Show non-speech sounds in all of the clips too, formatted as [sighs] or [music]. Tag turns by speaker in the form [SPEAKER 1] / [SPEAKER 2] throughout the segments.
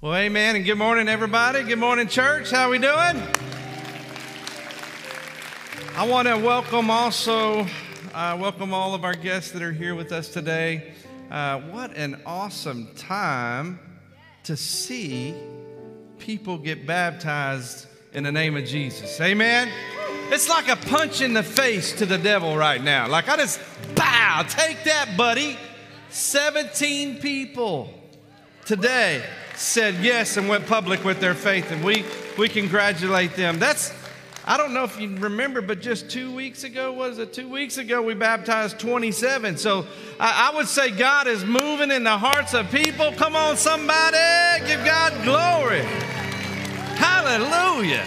[SPEAKER 1] Well, amen, and good morning, everybody. Good morning, church. How are we doing? I want to welcome also, uh, welcome all of our guests that are here with us today. Uh, what an awesome time to see people get baptized in the name of Jesus. Amen. It's like a punch in the face to the devil right now. Like I just, bow, take that, buddy. 17 people today said yes and went public with their faith, and we, we congratulate them. That's, I don't know if you remember, but just two weeks ago, was it two weeks ago, we baptized 27. So I, I would say God is moving in the hearts of people. Come on, somebody, give God glory. Hallelujah.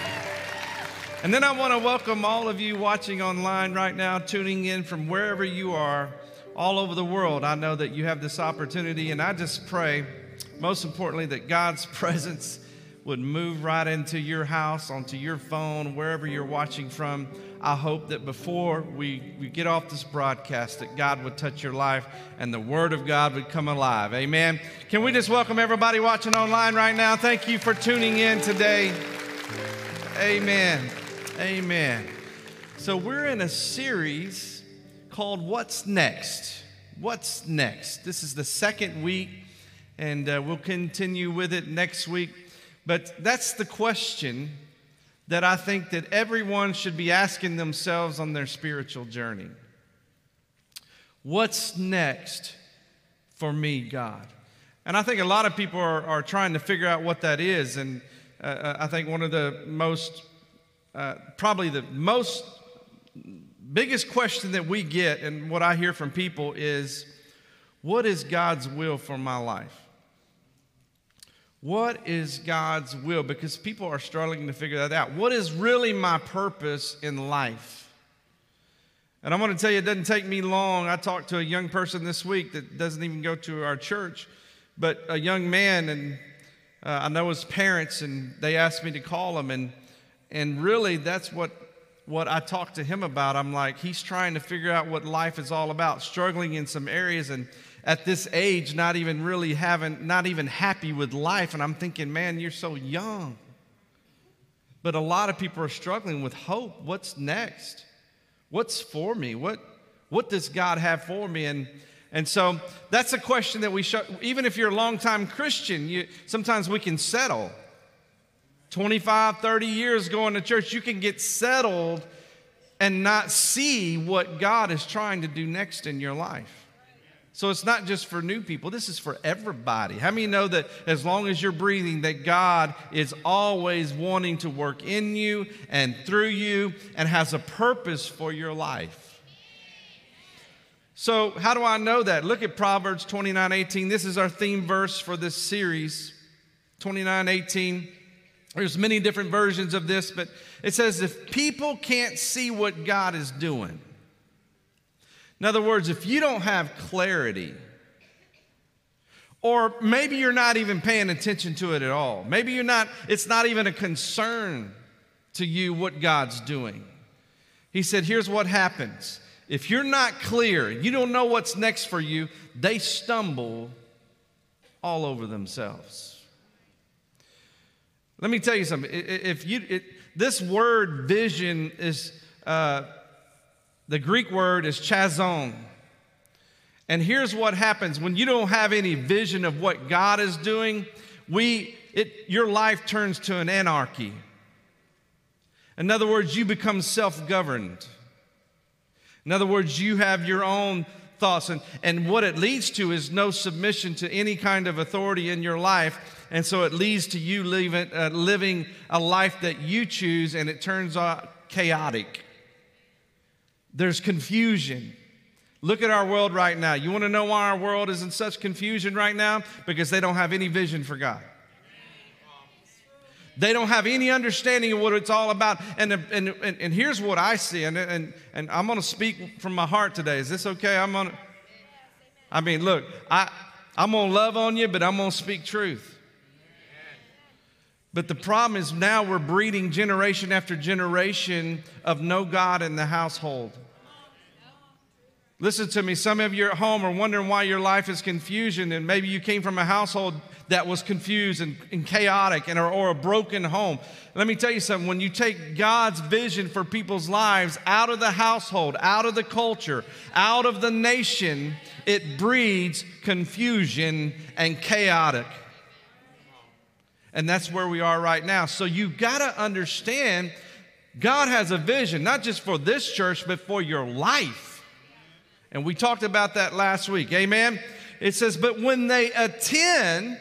[SPEAKER 1] And then I want to welcome all of you watching online right now, tuning in from wherever you are, all over the world. I know that you have this opportunity, and I just pray most importantly, that God's [laughs] presence would move right into your house, onto your phone, wherever you're watching from. I hope that before we, we get off this broadcast, that God would touch your life and the Word of God would come alive. Amen. Can we just welcome everybody watching online right now? Thank you for tuning in today. Amen. Amen. So, we're in a series called What's Next? What's Next? This is the second week and uh, we'll continue with it next week. But that's the question that I think that everyone should be asking themselves on their spiritual journey. What's next for me, God? And I think a lot of people are, are trying to figure out what that is. And uh, uh I think one of the most, uh, probably the most biggest question that we get, and what I hear from people is, what is God's will for my life? What is God's will? Because people are struggling to figure that out. What is really my purpose in life? And I'm going to tell you, it doesn't take me long. I talked to a young person this week that doesn't even go to our church, but a young man, and uh, I know his parents, and they asked me to call him. And, and really, that's what, what I talked to him about. I'm like, he's trying to figure out what life is all about, struggling in some areas. And at this age not even really having, not even happy with life. And I'm thinking, man, you're so young. But a lot of people are struggling with hope. What's next? What's for me? What, what does God have for me? And, and so that's a question that we show, even if you're a longtime Christian, you, sometimes we can settle. 25, 30 years going to church, you can get settled and not see what God is trying to do next in your life. So it's not just for new people, this is for everybody. How many know that as long as you're breathing, that God is always wanting to work in you and through you and has a purpose for your life? So, how do I know that? Look at Proverbs 29 18. This is our theme verse for this series 29 18. There's many different versions of this, but it says, If people can't see what God is doing, in other words, if you don't have clarity, or maybe you're not even paying attention to it at all, maybe you're not, it's not even a concern to you what God's doing. He said, Here's what happens. If you're not clear, you don't know what's next for you, they stumble all over themselves. Let me tell you something. If you, it, this word vision is, uh, the Greek word is chazon. And here's what happens when you don't have any vision of what God is doing, we, it, your life turns to an anarchy. In other words, you become self governed. In other words, you have your own thoughts. And, and what it leads to is no submission to any kind of authority in your life. And so it leads to you living, uh, living a life that you choose, and it turns out chaotic. There's confusion. Look at our world right now. You want to know why our world is in such confusion right now? Because they don't have any vision for God. They don't have any understanding of what it's all about. And, and, and, and here's what I see, and, and, and I'm going to speak from my heart today. Is this okay? I'm going to, I mean, look, I, I'm going to love on you, but I'm going to speak truth. But the problem is now we're breeding generation after generation of no God in the household. Listen to me. Some of you at home are wondering why your life is confusion, and maybe you came from a household that was confused and, and chaotic and, or, or a broken home. Let me tell you something. When you take God's vision for people's lives out of the household, out of the culture, out of the nation, it breeds confusion and chaotic. And that's where we are right now. So you've got to understand God has a vision, not just for this church, but for your life. And we talked about that last week. Amen. It says, but when they attend,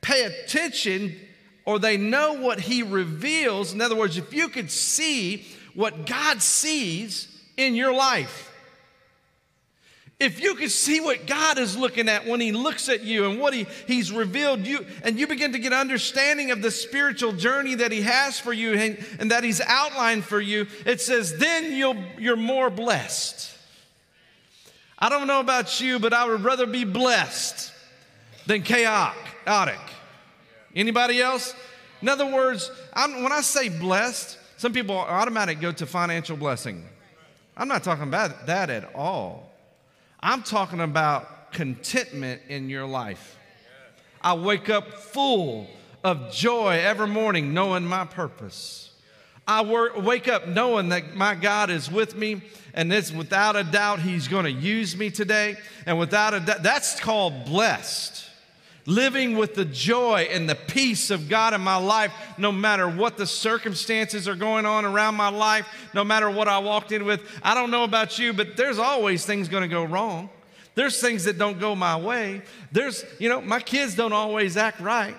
[SPEAKER 1] pay attention, or they know what he reveals. In other words, if you could see what God sees in your life, if you could see what God is looking at when He looks at you and what he, He's revealed you, and you begin to get understanding of the spiritual journey that He has for you and, and that He's outlined for you, it says, then you'll, you're more blessed. I don't know about you, but I would rather be blessed than chaotic. Anybody else? In other words, I'm, when I say blessed, some people automatically go to financial blessing. I'm not talking about that at all. I'm talking about contentment in your life. I wake up full of joy every morning knowing my purpose. I work, wake up knowing that my God is with me, and it's without a doubt He's going to use me today. And without a doubt, that's called blessed. Living with the joy and the peace of God in my life, no matter what the circumstances are going on around my life, no matter what I walked in with. I don't know about you, but there's always things going to go wrong. There's things that don't go my way. There's, you know, my kids don't always act right.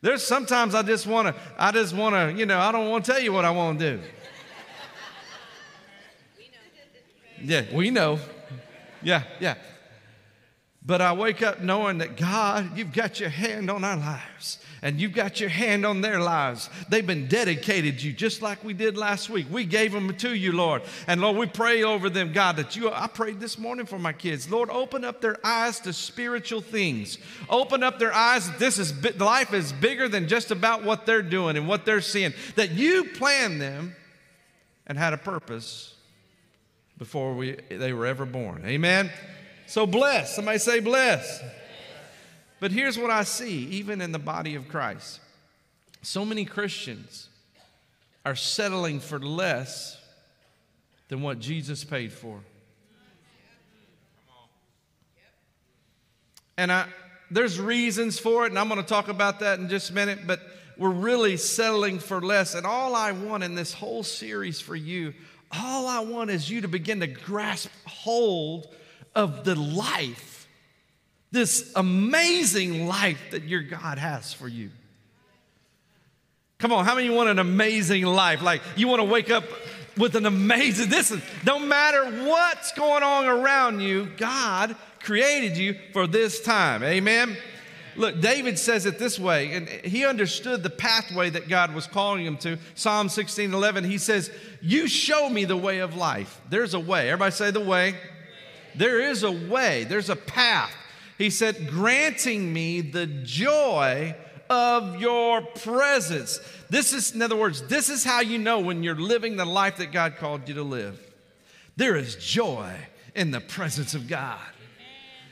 [SPEAKER 1] There's sometimes I just want to, I just want to, you know, I don't want to tell you what I want to do. Yeah, we know. Yeah, yeah. But I wake up knowing that God, you've got your hand on our lives and you've got your hand on their lives. They've been dedicated to you just like we did last week. We gave them to you, Lord. And Lord, we pray over them, God, that you, I prayed this morning for my kids. Lord, open up their eyes to spiritual things. Open up their eyes that this is, life is bigger than just about what they're doing and what they're seeing. That you planned them and had a purpose before we, they were ever born. Amen. So bless. Somebody say bless. But here's what I see, even in the body of Christ. So many Christians are settling for less than what Jesus paid for. And I, there's reasons for it, and I'm going to talk about that in just a minute, but we're really settling for less. And all I want in this whole series for you, all I want is you to begin to grasp hold of the life, this amazing life that your God has for you. Come on, how many want an amazing life? Like you want to wake up with an amazing, this is, no matter what's going on around you, God created you for this time. Amen. Look, David says it this way, and he understood the pathway that God was calling him to. Psalm 16 11, he says, You show me the way of life. There's a way. Everybody say the way. There is a way, there's a path. He said, granting me the joy of your presence. This is, in other words, this is how you know when you're living the life that God called you to live. There is joy in the presence of God.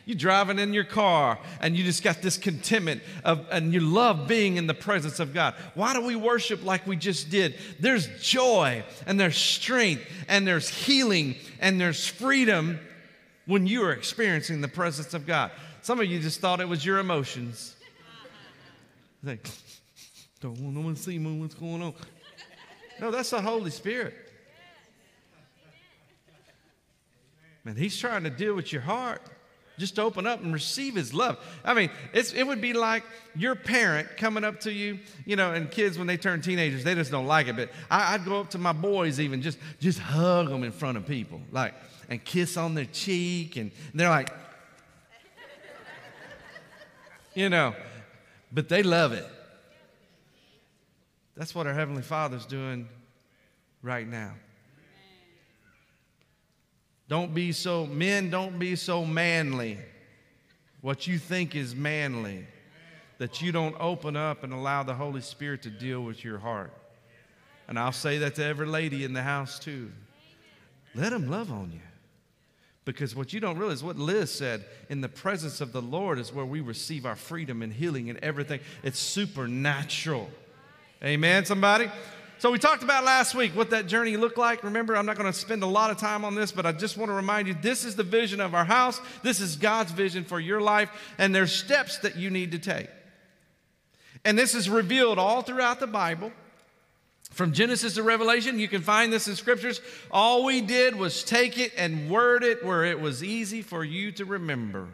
[SPEAKER 1] You're driving in your car and you just got this contentment of, and you love being in the presence of God. Why do we worship like we just did? There's joy and there's strength and there's healing and there's freedom when you are experiencing the presence of God. Some of you just thought it was your emotions. Like, don't want no one to see me what's going on. No, that's the Holy Spirit. Man, He's trying to deal with your heart. Just open up and receive His love. I mean, it would be like your parent coming up to you, you know, and kids when they turn teenagers, they just don't like it. But I, would go up to my boys even, just just hug them in front of people, like and kiss on their cheek, and they're like, [laughs] you know, but they love it. That's what our Heavenly Father's doing right now. Don't be so, men, don't be so manly. What you think is manly, that you don't open up and allow the Holy Spirit to deal with your heart. And I'll say that to every lady in the house too. Let him love on you. Because what you don't realize, what Liz said, in the presence of the Lord is where we receive our freedom and healing and everything. It's supernatural. Amen, somebody? So, we talked about last week what that journey looked like. Remember, I'm not going to spend a lot of time on this, but I just want to remind you this is the vision of our house. This is God's vision for your life, and there's steps that you need to take. And this is revealed all throughout the Bible. From Genesis to Revelation, you can find this in scriptures. All we did was take it and word it where it was easy for you to remember.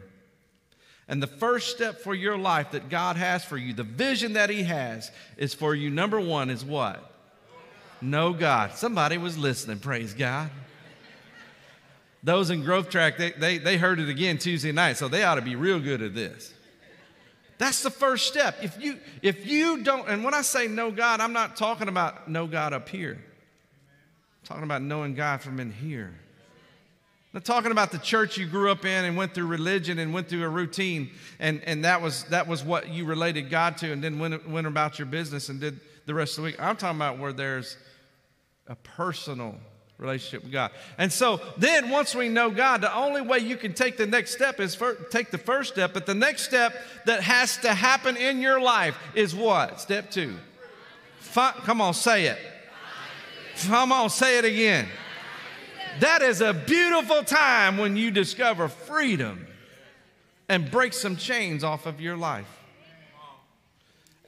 [SPEAKER 1] And the first step for your life that God has for you, the vision that He has, is for you. Number one is what? Know God. Somebody was listening, praise God. Those in Growth Track, they, they, they heard it again Tuesday night, so they ought to be real good at this. That's the first step. If you if you don't, and when I say no God, I'm not talking about no God up here. I'm talking about knowing God from in here. Not talking about the church you grew up in and went through religion and went through a routine, and, and that was that was what you related God to, and then went, went about your business and did the rest of the week. I'm talking about where there's a personal relationship with God. And so then once we know God, the only way you can take the next step is for, take the first step, but the next step that has to happen in your life is what? Step 2. come on, say it. Come on, say it again. That is a beautiful time when you discover freedom and break some chains off of your life.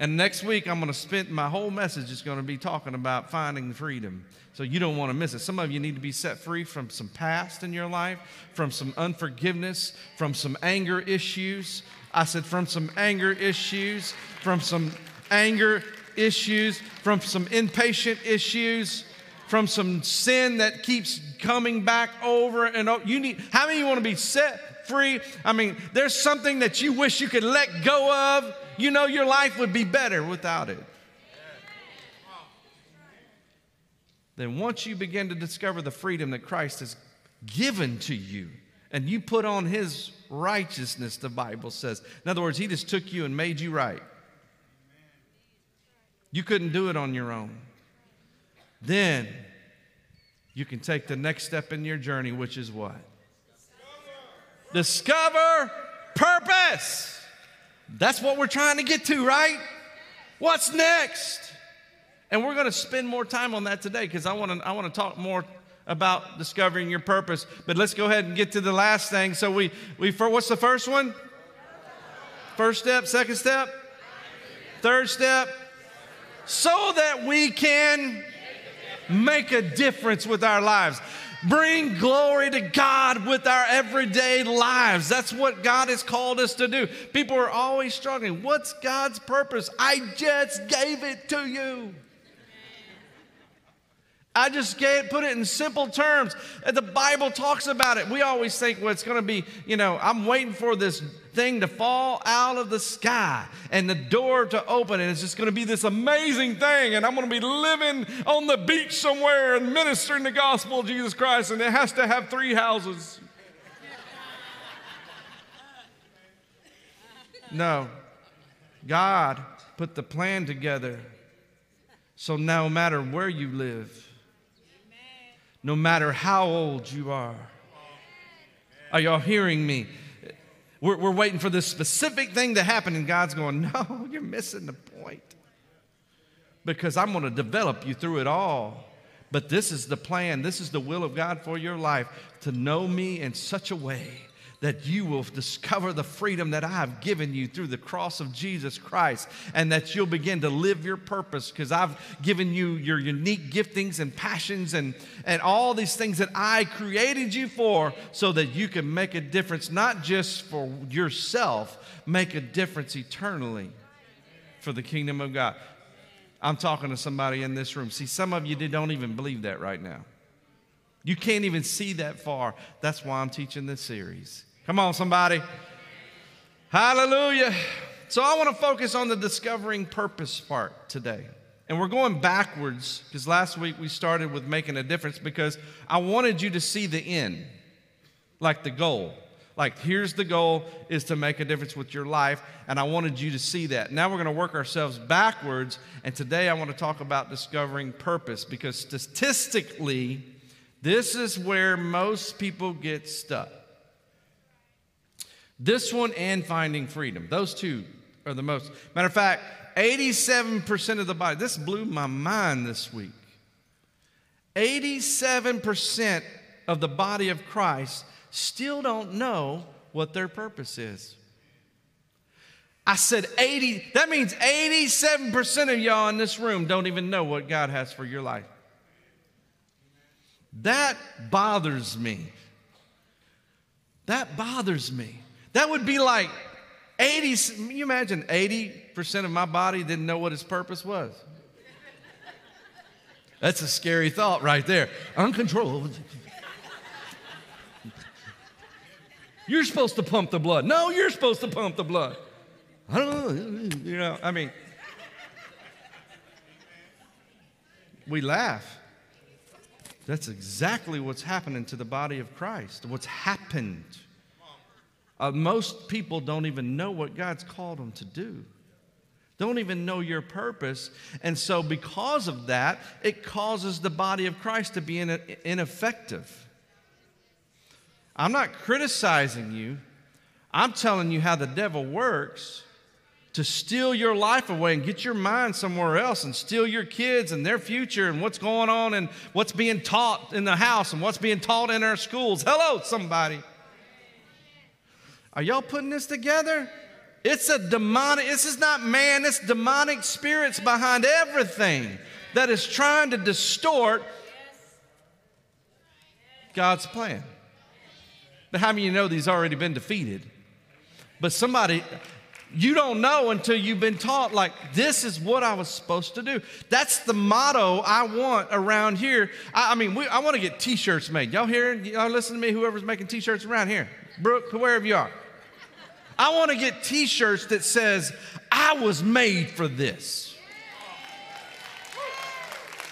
[SPEAKER 1] And next week, I'm going to spend my whole message is going to be talking about finding freedom. So you don't want to miss it. Some of you need to be set free from some past in your life, from some unforgiveness, from some anger issues. I said, from some anger issues, from some anger issues, from some impatient issues, from some sin that keeps coming back over and over. You need, how many you want to be set free? I mean, there's something that you wish you could let go of you know your life would be better without it. Then, once you begin to discover the freedom that Christ has given to you, and you put on his righteousness, the Bible says. In other words, he just took you and made you right. You couldn't do it on your own. Then you can take the next step in your journey, which is what? Discover, purpose. That's what we're trying to get to, right? What's next? And we're going to spend more time on that today because I want to I want to talk more about discovering your purpose. But let's go ahead and get to the last thing. So we we what's the first one? First step, second step, third step, so that we can make a difference with our lives bring glory to God with our everyday lives. That's what God has called us to do. People are always struggling. What's God's purpose? I just gave it to you. I just gave, put it in simple terms. The Bible talks about it. We always think, well, it's going to be, you know, I'm waiting for this thing to fall out of the sky and the door to open, and it's just going to be this amazing thing. And I'm going to be living on the beach somewhere and ministering the gospel of Jesus Christ, and it has to have three houses. No. God put the plan together so no matter where you live, no matter how old you are. Are y'all hearing me? We're, we're waiting for this specific thing to happen, and God's going, [laughs] No, you're missing the point. Because I'm going to develop you through it all. But this is the plan, this is the will of God for your life to know me in such a way that you will discover the freedom that I have given you through the cross of Jesus Christ, and that you'll begin to live your purpose because I've given you your unique giftings and passions and, and all these things that I created you for so that you can make a difference, not just for yourself, make a difference eternally for the kingdom of God. I'm talking to somebody in this room. See, some of you don't even believe that right now. You can't even see that far. That's why I'm teaching this series. Come on, somebody. Hallelujah. So I want to focus on the discovering purpose part today. And we're going backwards because last week we started with making a difference because I wanted you to see the end, like the goal. Like, here's the goal is to make a difference with your life. And I wanted you to see that. Now we're going to work ourselves backwards. And today I want to talk about discovering purpose because statistically, This is where most people get stuck. This one and finding freedom. Those two are the most. Matter of fact, 87% of the body, this blew my mind this week. 87% of the body of Christ still don't know what their purpose is. I said 80, that means 87% of y'all in this room don't even know what God has for your life. That bothers me. That bothers me. That would be like 80, you imagine 80% of my body didn't know what its purpose was. That's a scary thought right there. Uncontrolled. You're supposed to pump the blood. No, you're supposed to pump the blood. I don't know. You know, I mean, we laugh. That's exactly what's happening to the body of Christ, what's happened. Uh, most people don't even know what God's called them to do, don't even know your purpose. And so, because of that, it causes the body of Christ to be in, ineffective. I'm not criticizing you, I'm telling you how the devil works to steal your life away and get your mind somewhere else and steal your kids and their future and what's going on and what's being taught in the house and what's being taught in our schools. Hello, somebody. Are y'all putting this together? It's a demonic, this is not man, it's demonic spirits behind everything that is trying to distort God's plan. But how many of you know these already been defeated? But somebody, you don't know until you've been taught, like, this is what I was supposed to do. That's the motto I want around here. I, I mean, we, I want to get t shirts made. Y'all hear? Y'all listen to me, whoever's making t shirts around here. Brooke, wherever you are. I want to get t shirts that says, I was made for this.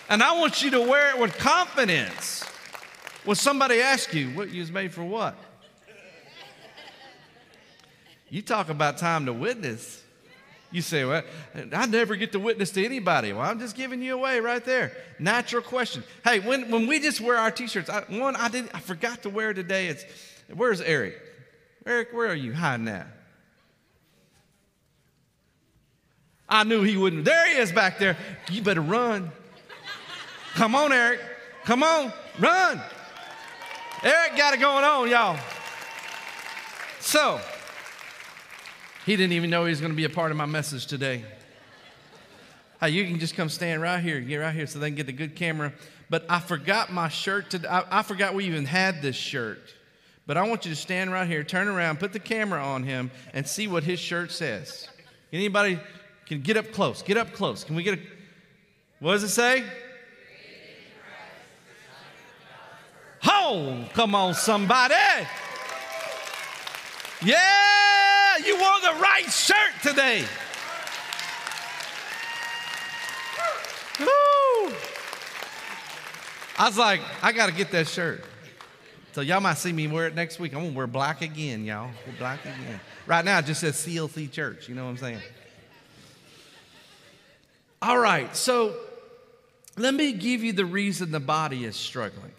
[SPEAKER 1] And I want you to wear it with confidence. When somebody asks you, what you was made for what? You talk about time to witness. You say, Well, I never get to witness to anybody. Well, I'm just giving you away right there. Natural question. Hey, when, when we just wear our t shirts, one, I, did, I forgot to wear today. It's, where's Eric? Eric, where are you hiding at? I knew he wouldn't. There he is back there. You better run. Come on, Eric. Come on, run. Eric got it going on, y'all. So, he didn't even know he was going to be a part of my message today. Hey, you can just come stand right here, get right here so they can get the good camera. But I forgot my shirt today. I, I forgot we even had this shirt. But I want you to stand right here, turn around, put the camera on him, and see what his shirt says. Anybody can get up close? Get up close. Can we get a. What does it say? Oh, come on, somebody. Yeah, you wore the right shirt today. Woo. I was like, I got to get that shirt. So y'all might see me wear it next week. I'm gonna wear black again, y'all. Wear black again. Right now, it just says CLC Church. You know what I'm saying? All right. So let me give you the reason the body is struggling.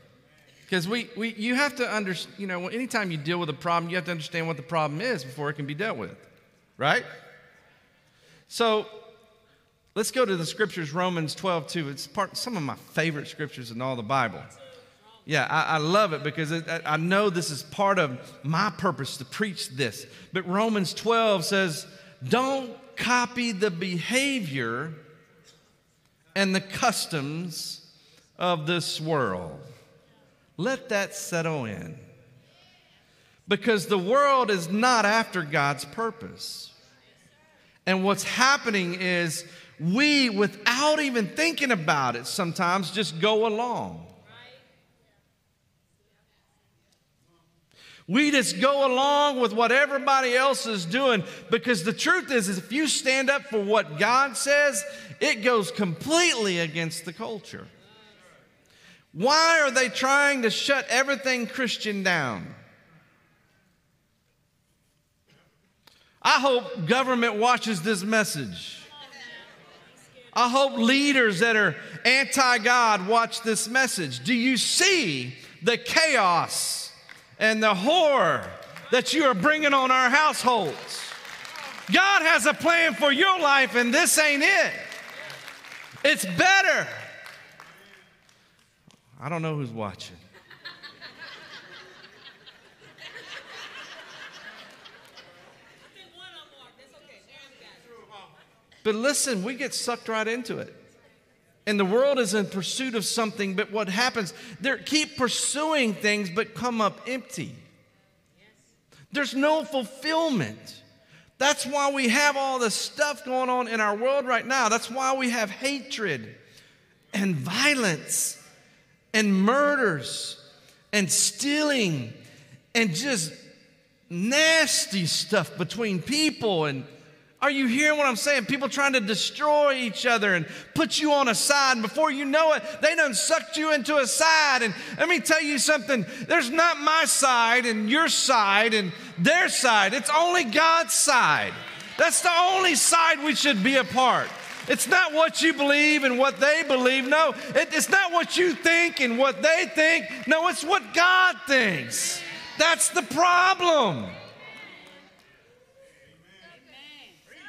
[SPEAKER 1] Because we, we, you have to understand, you know, anytime you deal with a problem, you have to understand what the problem is before it can be dealt with, right? So let's go to the scriptures, Romans 12, 2. It's part, some of my favorite scriptures in all the Bible. Yeah, I, I love it because it, I know this is part of my purpose to preach this. But Romans 12 says, don't copy the behavior and the customs of this world let that settle in. Because the world is not after God's purpose. And what's happening is we, without even thinking about it, sometimes just go along. We just go along with what everybody else is doing because the truth is, is if you stand up for what God says, it goes completely against the culture. Why are they trying to shut everything Christian down? I hope government watches this message. I hope leaders that are anti God watch this message. Do you see the chaos and the horror that you are bringing on our households? God has a plan for your life, and this ain't it. It's better. I don't know who's watching. But listen, we get sucked right into it. And the world is in pursuit of something, but what happens, they keep pursuing things but come up empty. There's no fulfillment. That's why we have all this stuff going on in our world right now. That's why we have hatred and violence and murders and stealing and just nasty stuff between people and are you hearing what I'm saying? People trying to destroy each other and put you on a side. And before you know it, they done sucked you into a side. And let me tell you something there's not my side and your side and their side. It's only God's side. That's the only side we should be a part. It's not what you believe and what they believe. No, it's not what you think and what they think. No, it's what God thinks. That's the problem.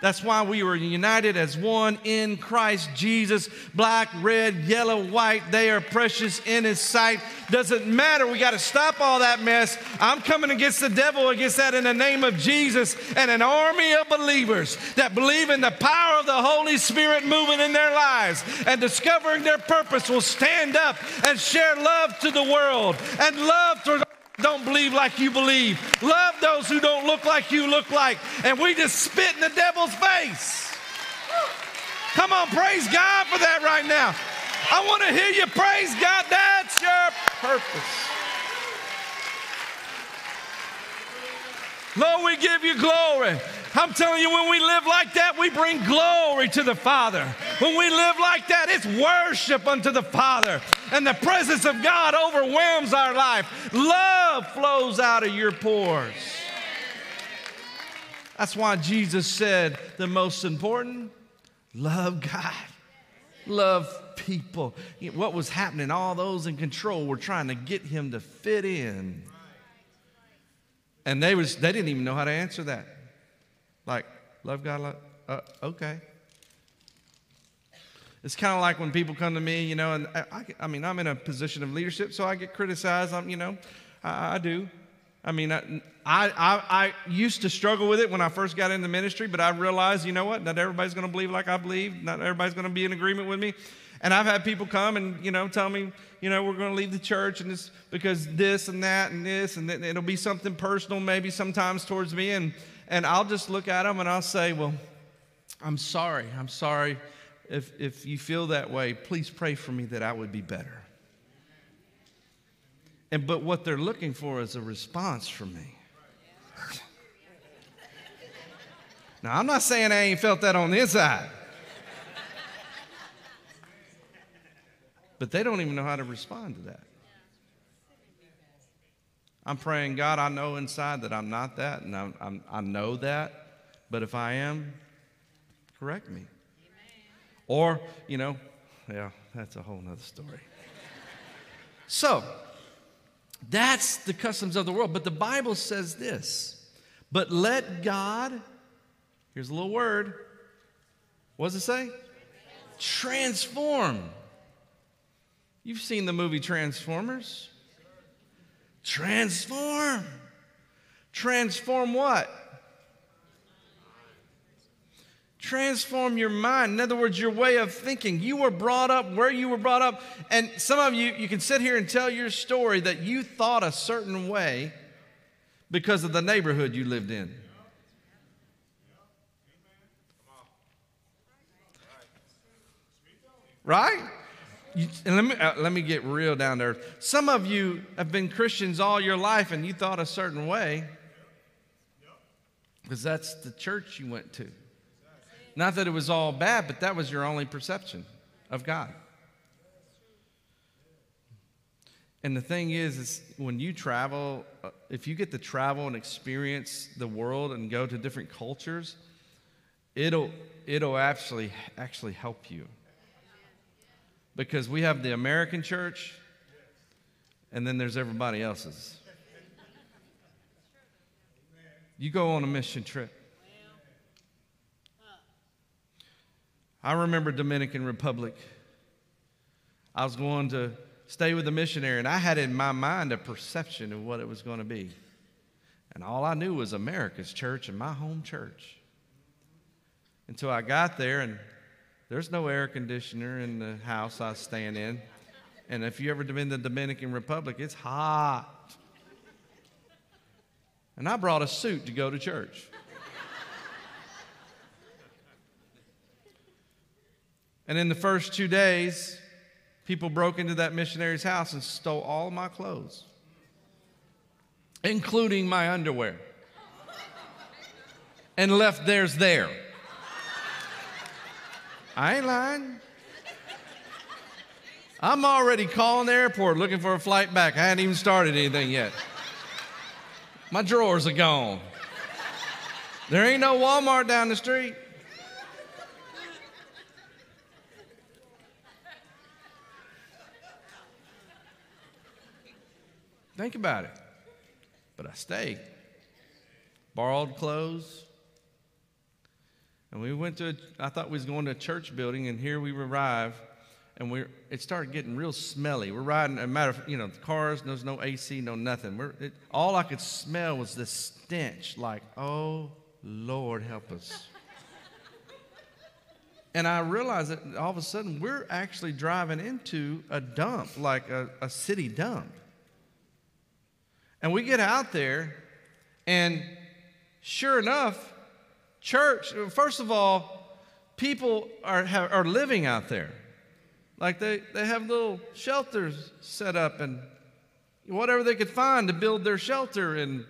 [SPEAKER 1] That's why we were united as one in Christ Jesus. Black, red, yellow, white, they are precious in His sight. Doesn't matter. We got to stop all that mess. I'm coming against the devil, against that in the name of Jesus and an army of believers that believe in the power of the Holy Spirit moving in their lives and discovering their purpose will stand up and share love to the world and love to don't believe like you believe. Love those who don't look like you look like. And we just spit in the devil's face. Come on, praise God for that right now. I want to hear you praise God. That's your purpose. Lord, we give you glory. I'm telling you, when we live like that, we bring glory to the Father. When we live like that, it's worship unto the Father. And the presence of God overwhelms our life. Love flows out of your pores. That's why Jesus said the most important love God, love people. What was happening? All those in control were trying to get him to fit in. And they, was, they didn't even know how to answer that. Like, love God, love, uh, okay. It's kind of like when people come to me, you know, and I, I, mean, I'm in a position of leadership, so I get criticized. I'm, you know, I, I do. I mean, I, I, I, used to struggle with it when I first got into ministry, but I realized, you know what? Not everybody's going to believe like I believe. Not everybody's going to be in agreement with me. And I've had people come and, you know, tell me, you know, we're going to leave the church and this because this and that and this, and it'll be something personal maybe sometimes towards me. And, and I'll just look at them and I'll say, Well, I'm sorry. I'm sorry. If, if you feel that way, please pray for me that I would be better. And, but what they're looking for is a response from me. Now, I'm not saying I ain't felt that on the inside. But they don't even know how to respond to that. I'm praying, God, I know inside that I'm not that, and I'm, I'm, i know that, but if I am, correct me. Amen. Or, you know, yeah, that's a whole nother story. so, that's the customs of the world. But the Bible says this but let God, here's a little word. What does it say? Transform. You've seen the movie Transformers. Transform. Transform what? Transform your mind. In other words, your way of thinking. You were brought up where you were brought up. And some of you, you can sit here and tell your story that you thought a certain way because of the neighborhood you lived in. Right? You, and let me, uh, let me get real down there. Some of you have been Christians all your life and you thought a certain way because that's the church you went to. Not that it was all bad, but that was your only perception of God. And the thing is, is when you travel, uh, if you get to travel and experience the world and go to different cultures, it'll, it'll actually, actually help you. Because we have the American church, and then there's everybody else's. You go on a mission trip. I remember Dominican Republic. I was going to stay with a missionary, and I had in my mind a perception of what it was going to be. And all I knew was America's church and my home church. Until I got there, and there's no air conditioner in the house I stand in. And if you ever been to the Dominican Republic, it's hot. And I brought a suit to go to church. And in the first two days, people broke into that missionary's house and stole all my clothes, including my underwear, and left theirs there. I ain't lying. I'm already calling the airport looking for a flight back. I hadn't even started anything yet. My drawers are gone. There ain't no Walmart down the street. Think about it. But I stayed. Borrowed clothes. And we went to, I thought we was going to a church building, and here we arrive, and we it started getting real smelly. We're riding, a matter of, you know, the cars, there's no AC, no nothing. We're, it, all I could smell was this stench, like, oh, Lord, help us. [laughs] and I realized that all of a sudden we're actually driving into a dump, like a, a city dump. And we get out there, and sure enough, church, first of all, people are, are living out there. Like they, they have little shelters set up and whatever they could find to build their shelter. And,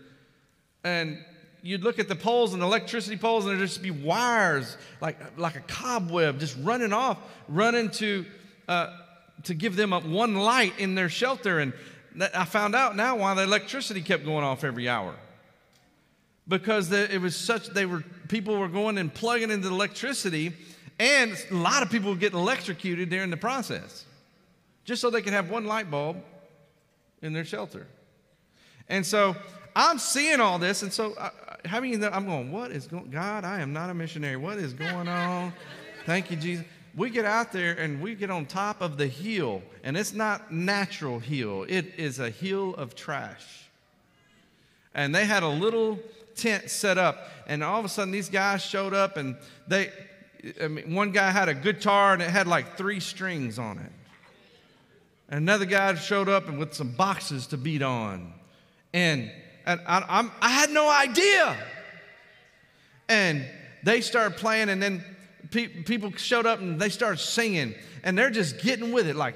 [SPEAKER 1] and you'd look at the poles and electricity poles, and there'd just be wires like, like a cobweb just running off, running to, uh, to give them up one light in their shelter. And I found out now why the electricity kept going off every hour. Because it was such, they were, people were going and plugging into the electricity and a lot of people were getting electrocuted during the process just so they could have one light bulb in their shelter. And so I'm seeing all this, and so uh, having I'm going, what is going God, I am not a missionary. What is going on? [laughs] Thank you, Jesus. We get out there and we get on top of the hill, and it's not natural hill, it is a hill of trash. And they had a little tent set up, and all of a sudden these guys showed up and they I mean, one guy had a guitar and it had like three strings on it. And Another guy showed up and with some boxes to beat on. And, and I, I had no idea. And they started playing, and then pe- people showed up and they started singing, and they're just getting with it like,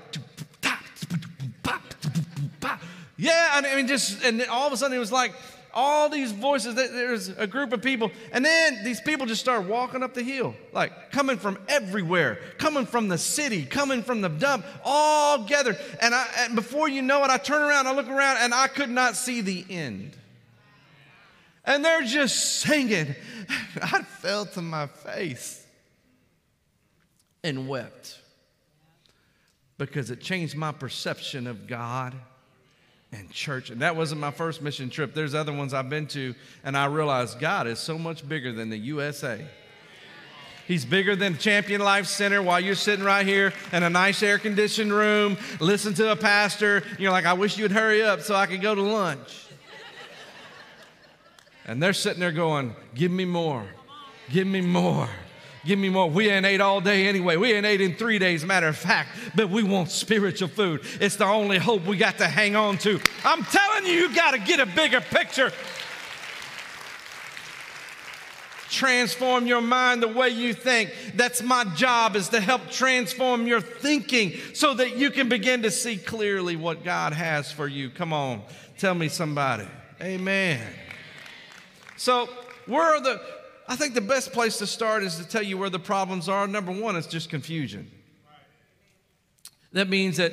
[SPEAKER 1] yeah, I mean, just, and all of a sudden it was like, all these voices. There's a group of people. And then these people just start walking up the hill, like coming from everywhere, coming from the city, coming from the dump, all gathered. And, I, and before you know it, I turn around, I look around, and I could not see the end. And they're just singing. I fell to my face and wept because it changed my perception of God and church. And that wasn't my first mission trip. There's other ones I've been to, and I realized God is so much bigger than the USA. He's bigger than Champion Life Center while you're sitting right here in a nice air conditioned room, listen to a pastor. You're like, I wish you'd hurry up so I could go to lunch. And they're sitting there going, Give me more, give me more. Give me more. We ain't ate all day anyway. We ain't ate in three days, matter of fact, but we want spiritual food. It's the only hope we got to hang on to. I'm telling you, you got to get a bigger picture. Transform your mind the way you think. That's my job is to help transform your thinking so that you can begin to see clearly what God has for you. Come on, tell me somebody. Amen. So, where are the I think the best place to start is to tell you where the problems are. Number one, it's just confusion. That means that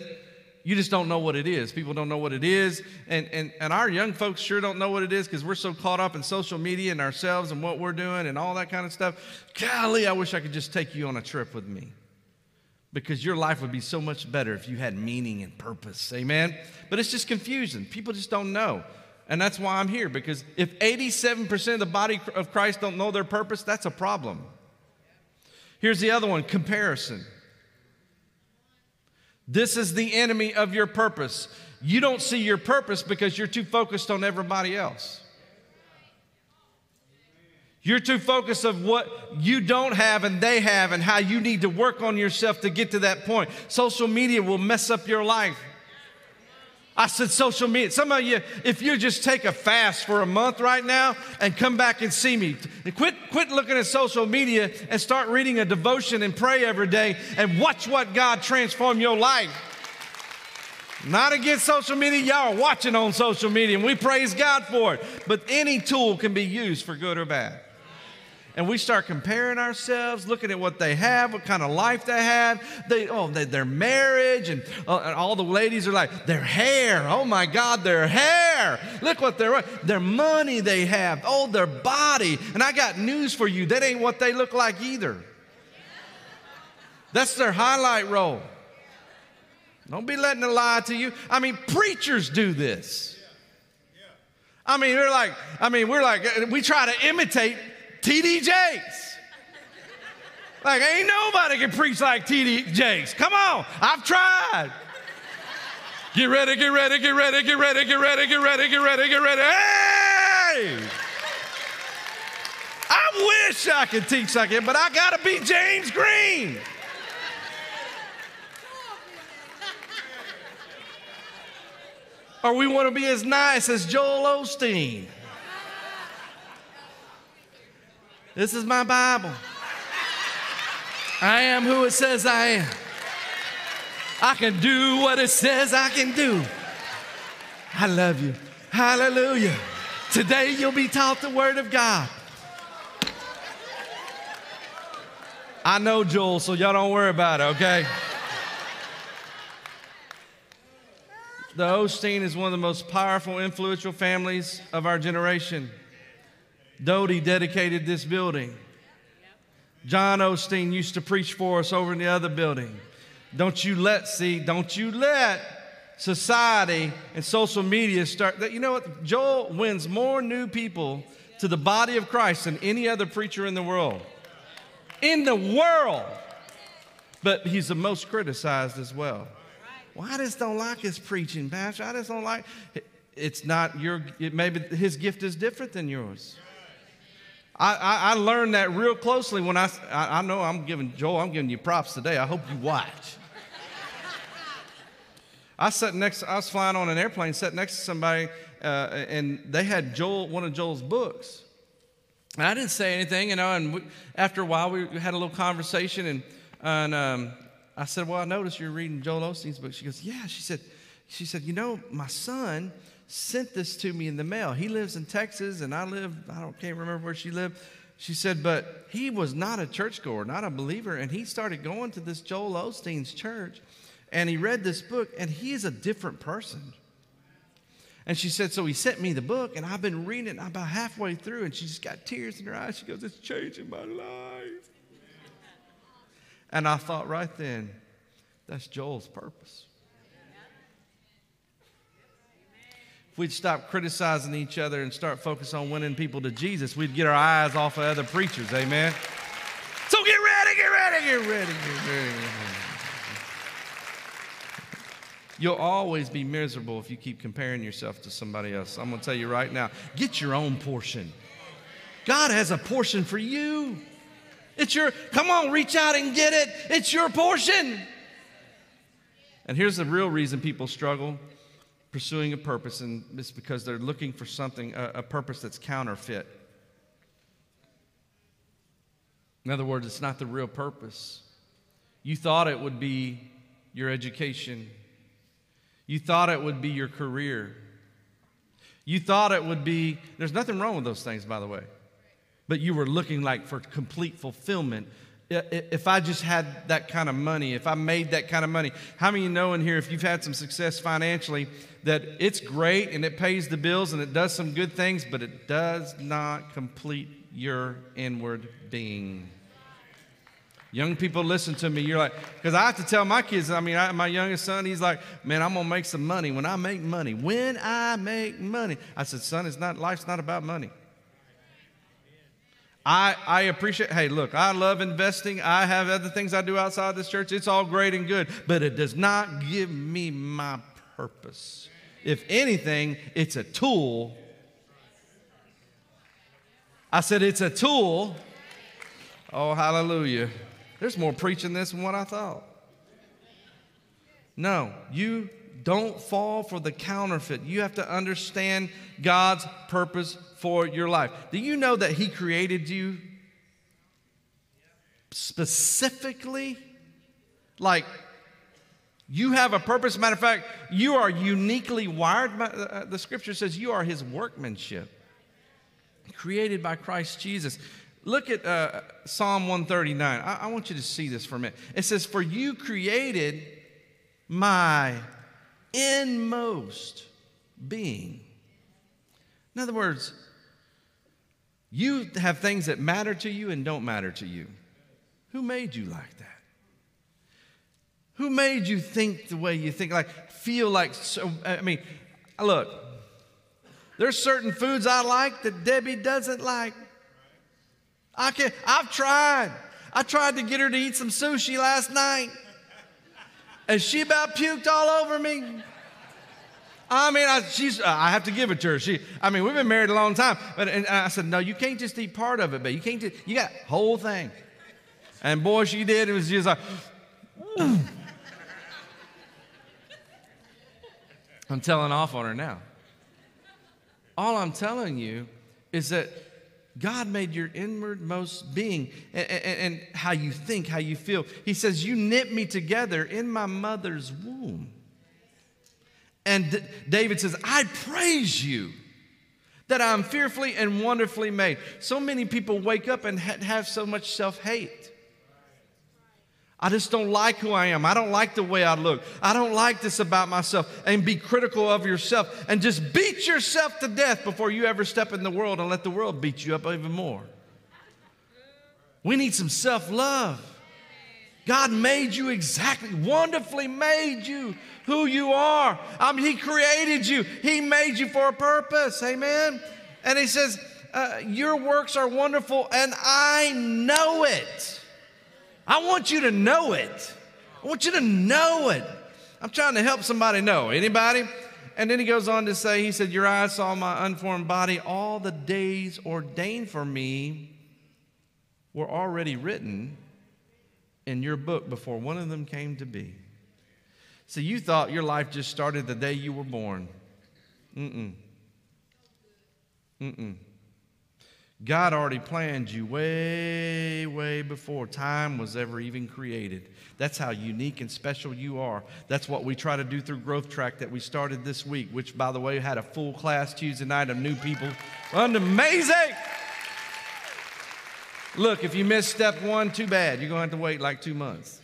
[SPEAKER 1] you just don't know what it is. People don't know what it is. And, and, and our young folks sure don't know what it is because we're so caught up in social media and ourselves and what we're doing and all that kind of stuff. Golly, I wish I could just take you on a trip with me because your life would be so much better if you had meaning and purpose. Amen? But it's just confusion. People just don't know. And that's why I'm here because if 87% of the body of Christ don't know their purpose, that's a problem. Here's the other one comparison. This is the enemy of your purpose. You don't see your purpose because you're too focused on everybody else. You're too focused of what you don't have and they have and how you need to work on yourself to get to that point. Social media will mess up your life. I said social media. Some of you, if you just take a fast for a month right now and come back and see me, quit, quit looking at social media and start reading a devotion and pray every day and watch what God transform your life. Not against social media. Y'all are watching on social media and we praise God for it. But any tool can be used for good or bad and we start comparing ourselves, looking at what they have, what kind of life they have. They, oh, they, their marriage, and, uh, and, all the ladies are like, their hair. Oh my God, their hair. Look what they're, their money they have. Oh, their body. And I got news for you. That ain't what they look like either. That's their highlight role. Don't be letting a lie to you. I mean, preachers do this. I mean, we're like, I mean, we're like, we try to imitate TD Jakes. Like, ain't nobody can preach like TD Jakes. Come on, I've tried. Get ready, get ready, get ready, get ready, get ready, get ready, get ready, get ready. Hey! I wish I could teach like him, but I gotta be James Green. or we want to be as nice as Joel Osteen. This is my Bible. I am who it says I am. I can do what it says I can do. I love you. Hallelujah. Today you'll be taught the Word of God. I know Joel, so y'all don't worry about it, okay? The Osteen is one of the most powerful, influential families of our generation. Dodie dedicated this building. John Osteen used to preach for us over in the other building. Don't you let, see, don't you let society and social media start that. You know what? Joel wins more new people to the body of Christ than any other preacher in the world. In the world. But he's the most criticized as well. Well, I just don't like his preaching, Pastor. I just don't like it's not your it maybe his gift is different than yours. I, I, learned that real closely when I, I, I know I'm giving, Joel, I'm giving you props today. I hope you watch. I sat next, I was flying on an airplane, sat next to somebody, uh, and they had Joel, one of Joel's books. And I didn't say anything, you know, and we, after a while we had a little conversation, and, and um, I said, well, I noticed you're reading Joel Osteen's book. She goes, yeah. She said, she said, you know, my son, sent this to me in the mail. He lives in Texas, and I live, I don't, can't remember where she lived. She said, but he was not a churchgoer, not a believer, and he started going to this Joel Osteen's church, and he read this book, and he is a different person. And she said, so he sent me the book, and I've been reading it about halfway through, and she just got tears in her eyes. She goes, it's changing my life. And I thought right then, that's Joel's purpose. We'd stop criticizing each other and start focus on winning people to Jesus, we'd get our eyes off of other preachers. Amen. So get ready, get ready, get ready, get ready. You'll always be miserable if you keep comparing yourself to somebody else. I'm going to tell you right now get your own portion. God has a portion for you. It's your, come on, reach out and get it. It's your portion. And here's the real reason people struggle pursuing a purpose, and it's because they're looking for something, a, a purpose that's counterfeit. In other words, it's not the real purpose. You thought it would be your education. You thought it would be your career. You thought it would be, there's nothing wrong with those things, by the way. But you were looking like for complete fulfillment if I just had that kind of money, if I made that kind of money. How many you know in here, if you've had some success financially, that it's great and it pays the bills and it does some good things, but it does not complete your inward being? Young people, listen to me. You're like, because I have to tell my kids, I mean, I, my youngest son, he's like, man, I'm going to make some money. When I make money, when I make money. I said, son, it's not, life's not about money. I, I appreciate, hey, look, I love investing. I have other things I do outside this church. It's all great and good, but it does not give me my purpose. If anything, it's a tool. I said, it's a tool. Oh, hallelujah. There's more preaching this than what I thought. No, you don't fall for the counterfeit. You have to understand God's purpose for your life. Do you know that He created you specifically? Like, you have a purpose. Matter of fact, you are uniquely wired. Uh, the scripture says you are His workmanship, created by Christ Jesus. Look at uh, Psalm 139. I, I want you to see this for a minute. It says, For you created my inmost being. In other words, you have things that matter to you and don't matter to you. Who made you like that? Who made you think the way you think, like feel like so? I mean, look, there's certain foods I like that Debbie doesn't like. I can't. I've tried. I tried to get her to eat some sushi last night. And she about puked all over me. I mean, I, she's, uh, I have to give it to her. She, I mean, we've been married a long time. But and I said, no, you can't just eat part of it, but you can't, just, you got whole thing. And boy, she did. It was just like, I'm telling off on her now. All I'm telling you is that God made your inwardmost being and, and, and, how you think, how you feel. He says, You knit me together in my mother's womb. And D- David says, I praise you that I'm fearfully and wonderfully made. So many people wake up and ha- have so much self hate. I just don't like who I am. I don't like the way I look. I don't like this about myself. And be critical of yourself and just beat yourself to death before you ever step in the world and let the world beat you up even more. We need some self love. God made you exactly, wonderfully made you who you are. I mean, He created you, He made you for a purpose. Amen. And He says, uh, Your works are wonderful, and I know it. I want you to know it. I want you to know it. I'm trying to help somebody know. Anybody? And then he goes on to say, He said, Your eyes saw my unformed body. All the days ordained for me were already written in your book before one of them came to be. So you thought your life just started the day you were born. Mm-mm. Mm-mm. God already planned you way, way before time was ever even created. That's how unique and special you are. That's what we try to do through Growth Track that we started this week, which, by the way, had a full class Tuesday night of new people. Amazing! Look, if you miss step one, too bad. You're going to have to wait like two months.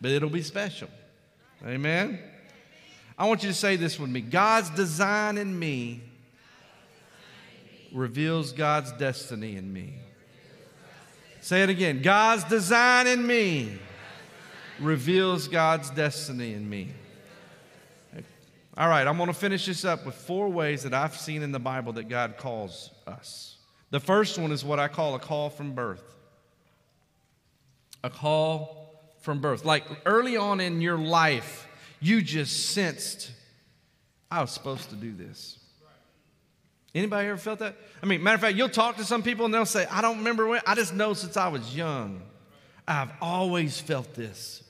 [SPEAKER 1] But it'll be special. Amen? I want you to say this with me God's design in me reveals God's destiny in me. Say it again God's design in me reveals God's destiny in me. All right, I'm going to finish this up with four ways that I've seen in the Bible that God calls us. The first one is what I call a call from birth. A call from birth. Like early on in your life, you just sensed, I was supposed to do this. Anybody ever felt that? I mean, matter of fact, you'll talk to some people and they'll say, I don't remember when, I just know since I was young, I've always felt this.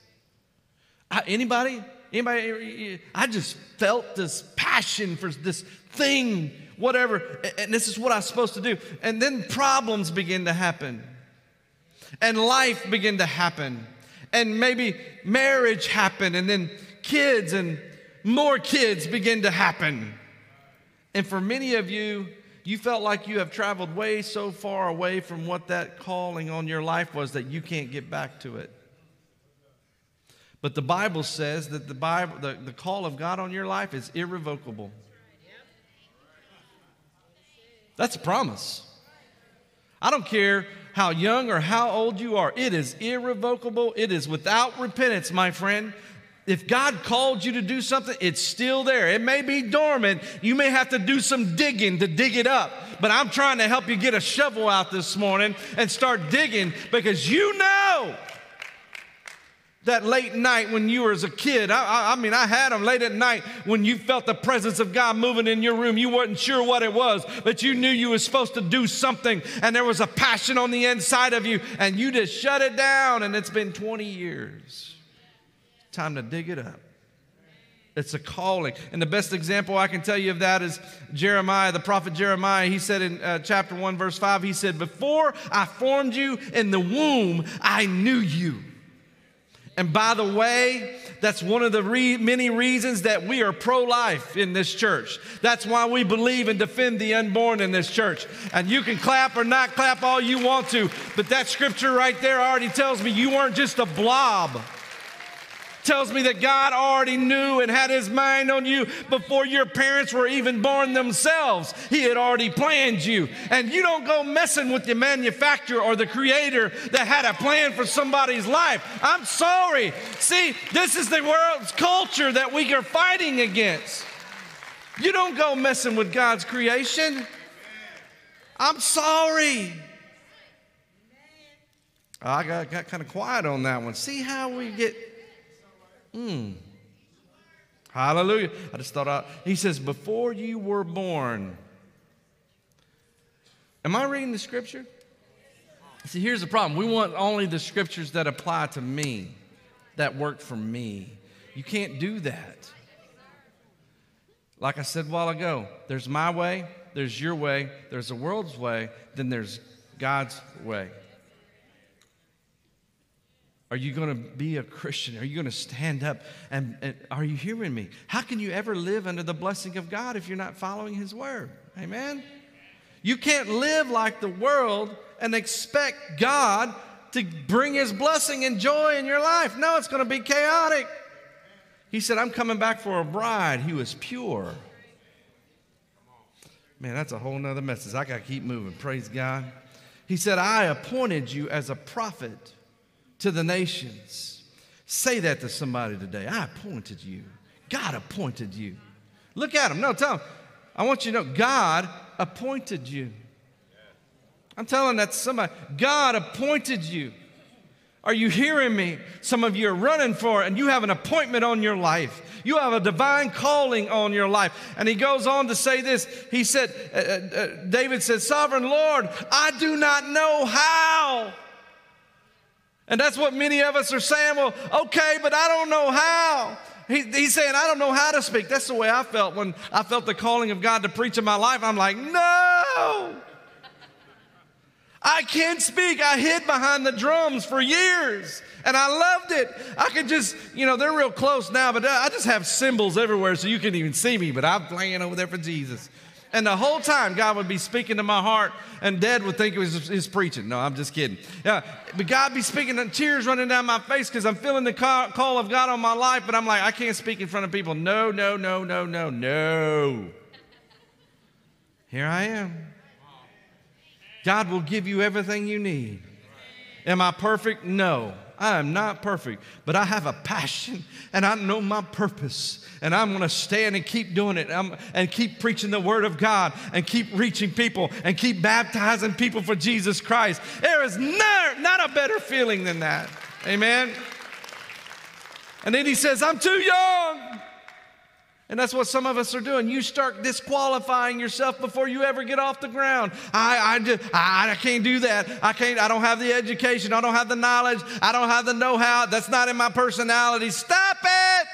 [SPEAKER 1] I, anybody? Anybody? I just felt this passion for this thing, whatever, and this is what I'm supposed to do. And then problems begin to happen, and life begin to happen, and maybe marriage happen, and then kids and more kids begin to happen. And for many of you, you felt like you have traveled way so far away from what that calling on your life was that you can't get back to it. But the Bible says that the, Bible, the, the call of God on your life is irrevocable. That's a promise. I don't care how young or how old you are, it is irrevocable. It is without repentance, my friend. If God called you to do something, it's still there. It may be dormant. You may have to do some digging to dig it up. But I'm trying to help you get a shovel out this morning and start digging because you know that late night when you were as a kid. I, I, I, mean, I had them late at night when you felt the presence of God moving in your room. You weren't sure what it was, but you knew you were supposed to do something, and there was a passion on the inside of you, and you just shut it down, and it's been 20 years. Time to dig it up. It's a calling. And the best example I can tell you of that is Jeremiah, the prophet Jeremiah. He said in uh, chapter 1, verse 5, he said, Before I formed you in the womb, I knew you. And by the way, that's one of the re- many reasons that we are pro life in this church. That's why we believe and defend the unborn in this church. And you can clap or not clap all you want to, but that scripture right there already tells me you weren't just a blob tells me that God already knew and had his mind on you before your parents were even born themselves. He had already planned you. And you don't go messing with the manufacturer or the creator that had a plan for somebody's life. I'm sorry. See, this is the world's culture that we are fighting against. You don't go messing with God's creation. I'm sorry. I got, got kind of quiet on that one. See how we get Hmm. Hallelujah. I just thought out. He says, Before you were born. Am I reading the scripture? See, here's the problem. We want only the scriptures that apply to me, that work for me. You can't do that. Like I said a while ago, there's my way, there's your way, there's the world's way, then there's God's way. Are you going to be a Christian? Are you going to stand up? And, and, are you hearing me? How can you ever live under the blessing of God if you're not following His word? Amen? You can't live like the world and expect God to bring His blessing and joy in your life. No, it's going to be chaotic. He said, I'm coming back for a bride who is pure. Man, that's a whole nother message. I got to keep moving. Praise God. He said, I appointed you as a prophet to the nations. Say that to somebody today. I appointed you. God appointed you. Look at them. No, tell them. I want you to know God appointed you. I'm telling that somebody. God appointed you. Are you hearing me? Some of you are running for it, and you have an appointment on your life. You have a divine calling on your life. And he goes on to say this. He said, uh, uh, uh David said, Sovereign Lord, I do not know how. And that's what many of us are saying. Well, okay, but I don't know how. He, he's saying, I don't know how to speak. That's the way I felt when I felt the calling of God to preach in my life. I'm like, no, I can't speak. I hid behind the drums for years and I loved it. I could just, you know, they're real close now, but I just have cymbals everywhere so you can't even see me, but I'm playing over there for Jesus. And the whole time, God would be speaking to my heart, and Dad would think it was his preaching. No, I'm just kidding. Yeah, but God be speaking, and tears running down my face because I'm feeling the call of God on my life, but I'm like, I can't speak in front of people. No, no, no, no, no, no. Here I am. God will give you everything you need. Am I perfect? No. I am not perfect, but I have a passion and I know my purpose. And I'm going to stand and keep doing it I'm, and keep preaching the word of God and keep reaching people and keep baptizing people for Jesus Christ. There is not, not a better feeling than that. Amen. And then he says, I'm too young. And that's what some of us are doing. You start disqualifying yourself before you ever get off the ground. I, I, just, I, I can't do that. I can't, I don't have the education. I don't have the knowledge. I don't have the know how. That's not in my personality. Stop it.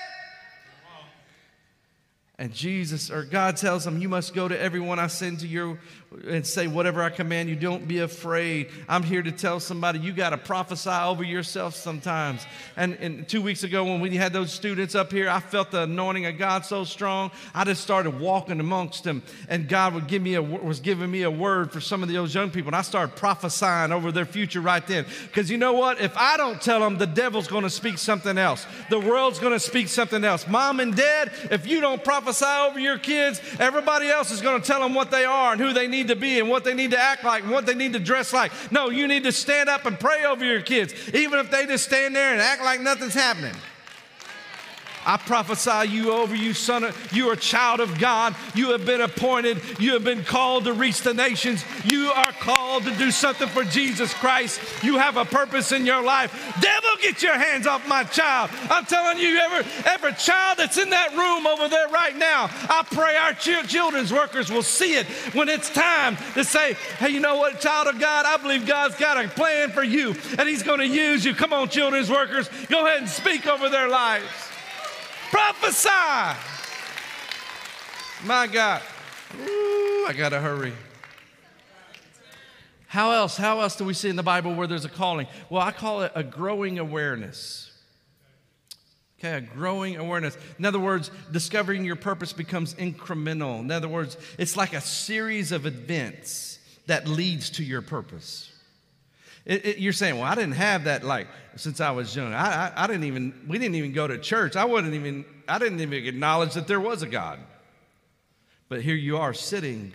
[SPEAKER 1] And Jesus or God tells them, You must go to everyone I send to you and say whatever I command you. Don't be afraid. I'm here to tell somebody you got to prophesy over yourself sometimes. And, and two weeks ago, when we had those students up here, I felt the anointing of God so strong. I just started walking amongst them, and God would give me a, was giving me a word for some of those young people. And I started prophesying over their future right then. Because you know what? If I don't tell them, the devil's going to speak something else, the world's going to speak something else. Mom and dad, if you don't prophesy over your kids, everybody else is going to tell them what they are and who they need need to be and what they need to act like and what they need to dress like. No, you need to stand up and pray over your kids, even if they just stand there and act like nothing's happening. I prophesy you over you, son. Of, you are a child of God. You have been appointed. You have been called to reach the nations. You are called to do something for Jesus Christ. You have a purpose in your life. Devil, get your hands off my child. I'm telling you, every, every child that's in that room over there right now, I pray our ch- children's workers will see it when it's time to say, hey, you know what, child of God, I believe God's got a plan for you and He's going to use you. Come on, children's workers, go ahead and speak over their lives. Prophesy. My God. Ooh, I got to hurry. How else? How else do we see in the Bible where there's a calling? Well, I call it a growing awareness. Okay, a growing awareness. In other words, discovering your purpose becomes incremental. In other words, it's like a series of events that leads to your purpose. It, it, you're saying, well, I didn't have that like since I was young. I, I, I, didn't even, we didn't even go to church. I wouldn't even, I didn't even acknowledge that there was a God. But here you are sitting.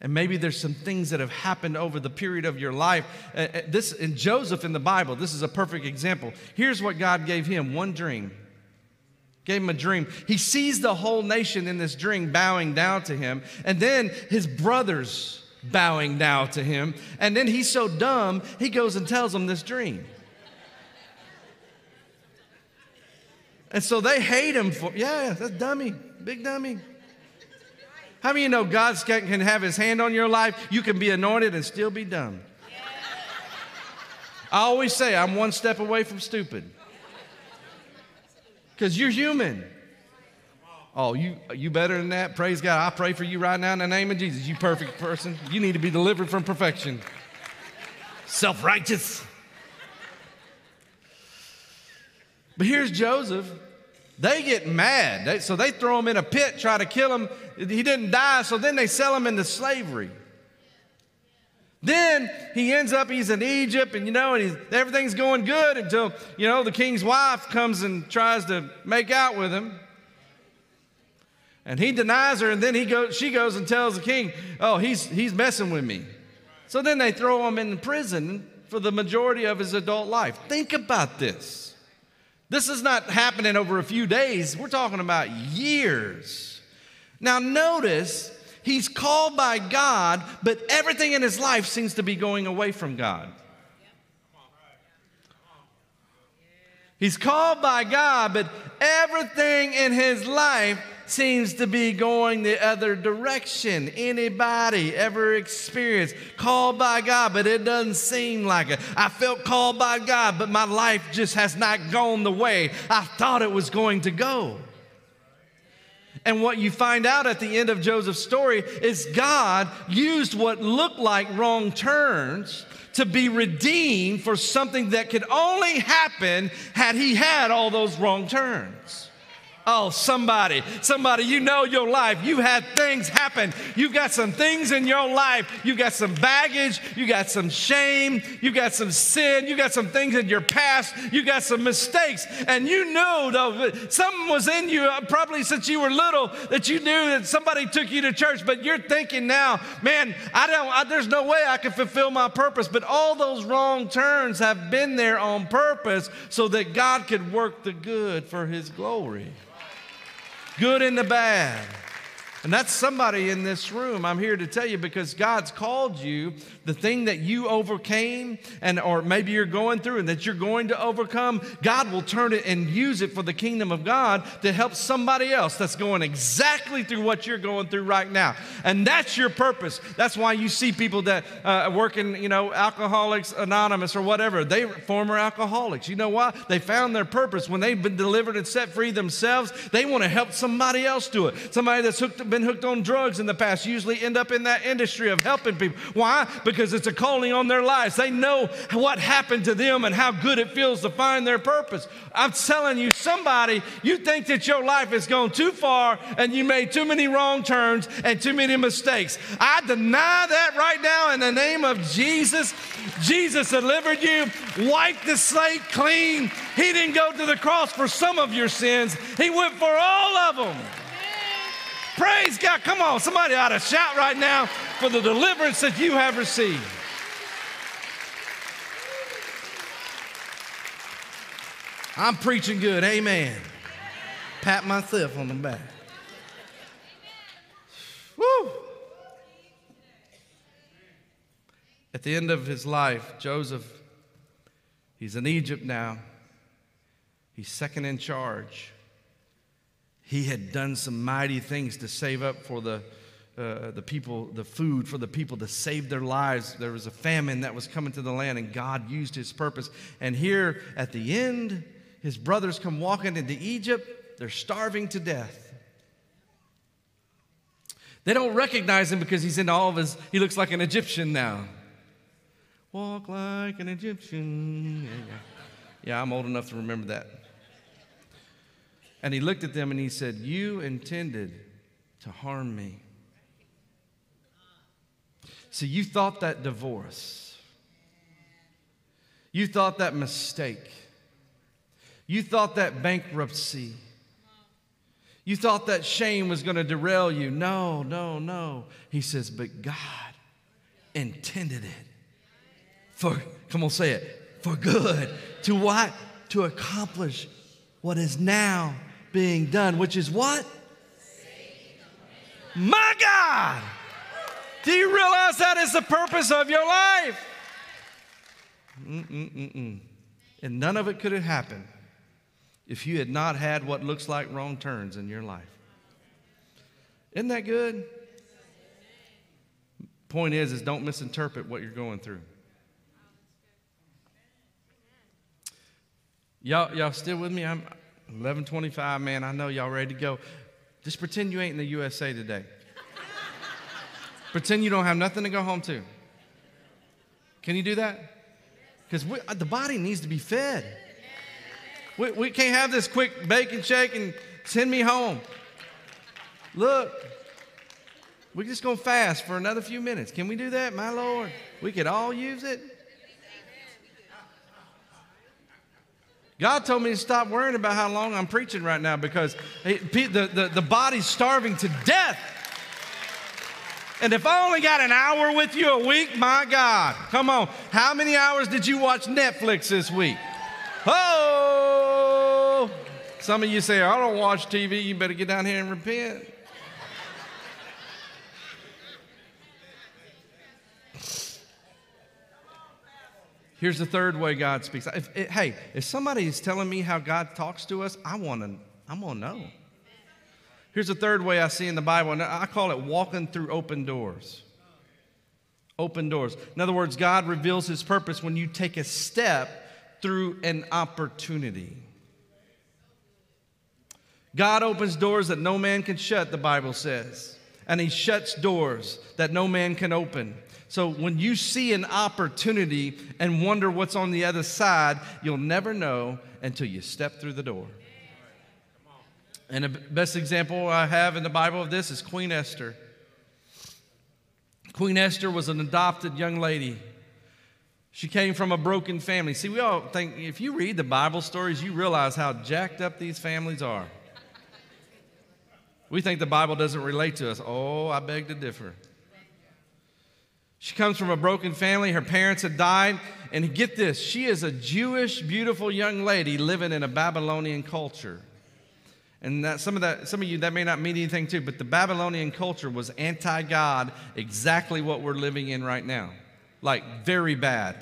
[SPEAKER 1] And maybe there's some things that have happened over the period of your life. Uh, uh this in Joseph in the Bible, this is a perfect example. Here's what God gave him one dream. Gave him a dream. He sees the whole nation in this dream bowing down to him. And then his brothers bowing now to him. And then he's so dumb, he goes and tells them this dream. And so they hate him for, yeah, that's dummy, big dummy. How many you know God can have his hand on your life? You can be anointed and still be dumb. I always say I'm one step away from stupid. Because you're human. Oh, you you better than that? Praise God. I pray for you right now in the name of Jesus. You perfect person. You need to be delivered from perfection. Self-righteous. But here's Joseph. They get mad. They, so they throw him in a pit, try to kill him. He didn't die, so then they sell him into slavery. Then he ends up, he's in Egypt, and you know, and everything's going good until, you know, the king's wife comes and tries to make out with him. And he denies her, and then he goes, she goes and tells the king, Oh, he's, he's messing with me. So then they throw him in prison for the majority of his adult life. Think about this. This is not happening over a few days, we're talking about years. Now, notice he's called by God, but everything in his life seems to be going away from God. He's called by God, but everything in his life seems to be going the other direction. Anybody ever experienced called by God, but it doesn't seem like it? I felt called by God, but my life just has not gone the way I thought it was going to go. And what you find out at the end of Joseph's story is God used what looked like wrong turns to be redeemed for something that could only happen had he had all those wrong turns. Oh, somebody, somebody, you know your life. You've had things happen. You've got some things in your life. You've got some baggage. You got some shame. You got some sin. You got some things in your past. You got some mistakes. And you know, though, something was in you probably since you were little that you knew that somebody took you to church. But you're thinking now, man, I don't, I, there's no way I can fulfill my purpose. But all those wrong turns have been there on purpose so that God could work the good for his glory good and the bad. And that's somebody in this room. I'm here to tell you because God's called you, the thing that you overcame and or maybe you're going through and that you're going to overcome, God will turn it and use it for the kingdom of God to help somebody else that's going exactly through what you're going through right now. And that's your purpose. That's why you see people that uh, work in, you know, Alcoholics Anonymous or whatever. They former alcoholics. You know why? They found their purpose when they've been delivered and set free themselves. They want to help somebody else do it. Somebody that's hooked been hooked on drugs in the past usually end up in that industry of helping people. Why? Because it's a calling on their lives. They know what happened to them and how good it feels to find their purpose. I'm telling you, somebody, you think that your life has gone too far and you made too many wrong turns and too many mistakes. I deny that right now in the name of Jesus. Jesus delivered you, wiped the slate clean. He didn't go to the cross for some of your sins, He went for all of them. Praise God. Come on, somebody ought to shout right now for the deliverance that you have received. I'm preaching good. Amen. Pat myself on the back. Woo! At the end of his life, Joseph, he's in Egypt now. He's second in charge he had done some mighty things to save up for the, uh, the people, the food for the people to save their lives. There was a famine that was coming to the land, and God used his purpose. And here at the end, his brothers come walking into Egypt. They're starving to death. They don't recognize him because he's in all of his, he looks like an Egyptian now. Walk like an Egyptian. Yeah, yeah. yeah I'm old enough to remember that. And he looked at them and he said, You intended to harm me. So you thought that divorce, you thought that mistake, you thought that bankruptcy, you thought that shame was going to derail you. No, no, no. He says, But God intended it for, come on, say it, for good. To what? To accomplish what is now being done, which is what? My God! Do you realize that is the purpose of your life? Mm-mm-mm-mm. And none of it could have happened if you had not had what looks like wrong turns in your life. Isn't that good? Point is, is don't misinterpret what you're going through. Y'all, y'all still with me? I'm, 1125, man, I know y'all ready to go. Just pretend you ain't in the USA today. pretend you don't have nothing to go home to. Can you do that? Because uh, the body needs to be fed. We, we can't have this quick and shake and send me home. Look, we're just going to fast for another few minutes. Can we do that, my Lord? We could all use it. God told me to stop worrying about how long I'm preaching right now because the, the, the body's starving to death. And if I only got an hour with you a week, my God, come on. How many hours did you watch Netflix this week? Oh, some of you say, I don't watch TV. You better get down here and repent. Here's the third way God speaks. If, hey, if somebody is telling me how God talks to us, I want to. I'm gonna know. Here's the third way I see in the Bible, and I call it walking through open doors. Open doors. In other words, God reveals His purpose when you take a step through an opportunity. God opens doors that no man can shut, the Bible says, and He shuts doors that no man can open. So when you see an opportunity and wonder what's on the other side, you'll never know until you step through the door. And the best example I have in the Bible of this is Queen Esther. Queen Esther was an adopted young lady. She came from a broken family. See, we all think if you read the Bible stories, you realize how jacked up these families are. We think the Bible doesn't relate to us. Oh, I beg to differ. She comes from a broken family. Her parents had died. And get this she is a Jewish, beautiful young lady living in a Babylonian culture. And that, some of that, some of you that may not mean anything too, but the Babylonian culture was anti-God, exactly what we're living in right now, like very bad.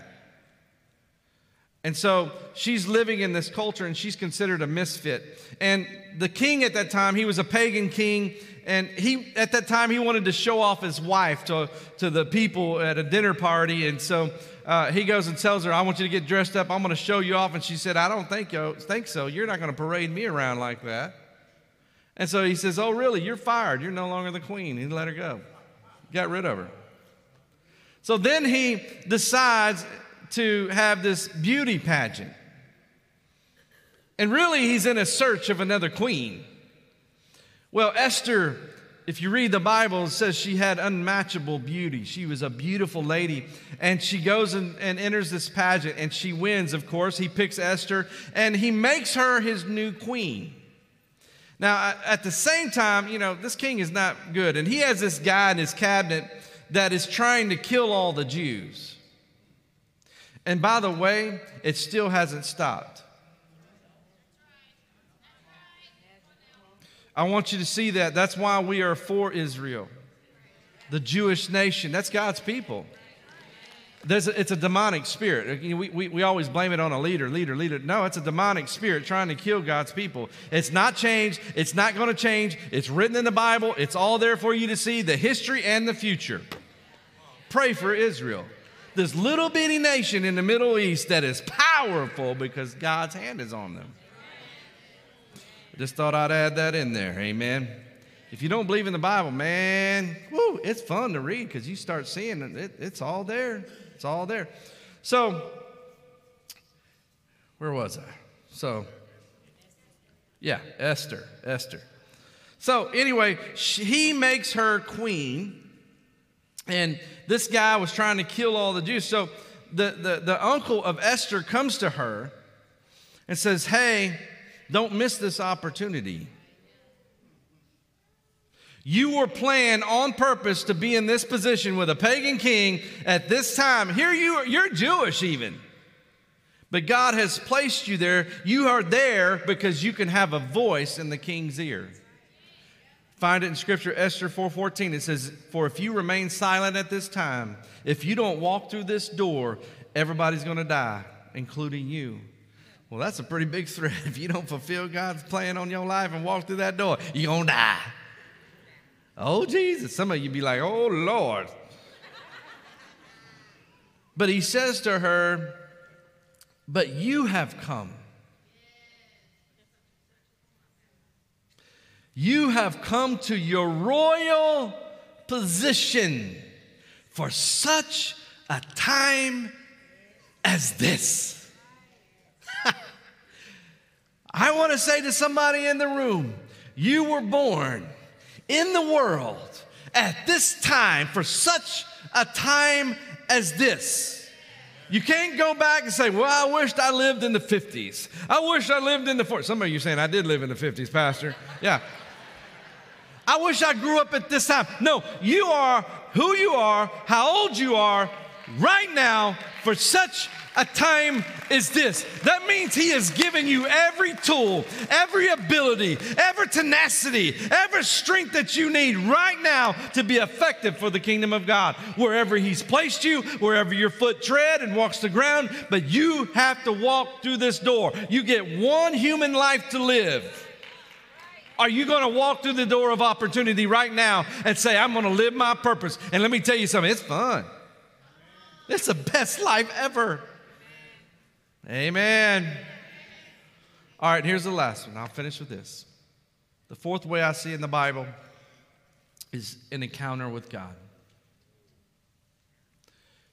[SPEAKER 1] And so she's living in this culture, and she's considered a misfit. And the king at that time, he was a pagan king, and he at that time he wanted to show off his wife to to the people at a dinner party, and so. Uh, he goes and tells her, I want you to get dressed up. I'm going to show you off. And she said, I don't think, yo, think so. You're not going to parade me around like that. And so he says, Oh, really? You're fired. You're no longer the queen. He let her go, got rid of her. So then he decides to have this beauty pageant. And really, he's in a search of another queen. Well, Esther, if you read the Bible, it says she had unmatchable beauty. She was a beautiful lady. And she goes and, and enters this pageant, and she wins, of course. He picks Esther, and he makes her his new queen. Now, at the same time, you know, this king is not good. And he has this guy in his cabinet that is trying to kill all the Jews. And by the way, it still hasn't stopped. I want you to see that. That's why we are for Israel, the Jewish nation. That's God's people. There's a, it's a demonic spirit. We, we, we always blame it on a leader, leader, leader. No, it's a demonic spirit trying to kill God's people. It's not changed. It's not going to change. It's written in the Bible. It's all there for you to see the history and the future. Pray for Israel. This little bitty nation in the Middle East that is powerful because God's hand is on them. Just thought I'd add that in there. Amen. If you don't believe in the Bible, man, whoo, it's fun to read because you start seeing it, it's all there. It's all there. So, where was I? So, yeah, Esther, Esther. So, anyway, she, he makes her queen, and this guy was trying to kill all the Jews. So, the, the, the uncle of Esther comes to her and says, Hey, don't miss this opportunity. You were planned on purpose to be in this position with a pagan king at this time. Here you are, you're Jewish even. But God has placed you there. You are there because you can have a voice in the king's ear. Find it in scripture Esther 4:14 it says for if you remain silent at this time if you don't walk through this door everybody's going to die including you. Well that's a pretty big threat [laughs] if you don't fulfill God's plan on your life and walk through that door you're going to die. Oh, Jesus. Some of you be like, oh, Lord. But he says to her, But you have come. You have come to your royal position for such a time as this. [laughs] I want to say to somebody in the room, you were born in the world at this time for such a time as this. You can't go back and say, Well, I wished I lived in the 50s. I wish I lived in the 40s. Some of you saying, I did live in the 50s, Pastor. Yeah. I wish I grew up at this time. No, you are who you are, how old you are right now for such a time is this. That means He has given you every tool, every ability, every tenacity, every strength that you need right now to be effective for the kingdom of God. Wherever He's placed you, wherever your foot tread and walks the ground, but you have to walk through this door. You get one human life to live. Are you going to walk through the door of opportunity right now and say, I'm going to live my purpose? And let me tell you something, it's fun. It's the best life ever. Amen. All right, here's the last one. I'll finish with this. The fourth way I see in the Bible is an encounter with God.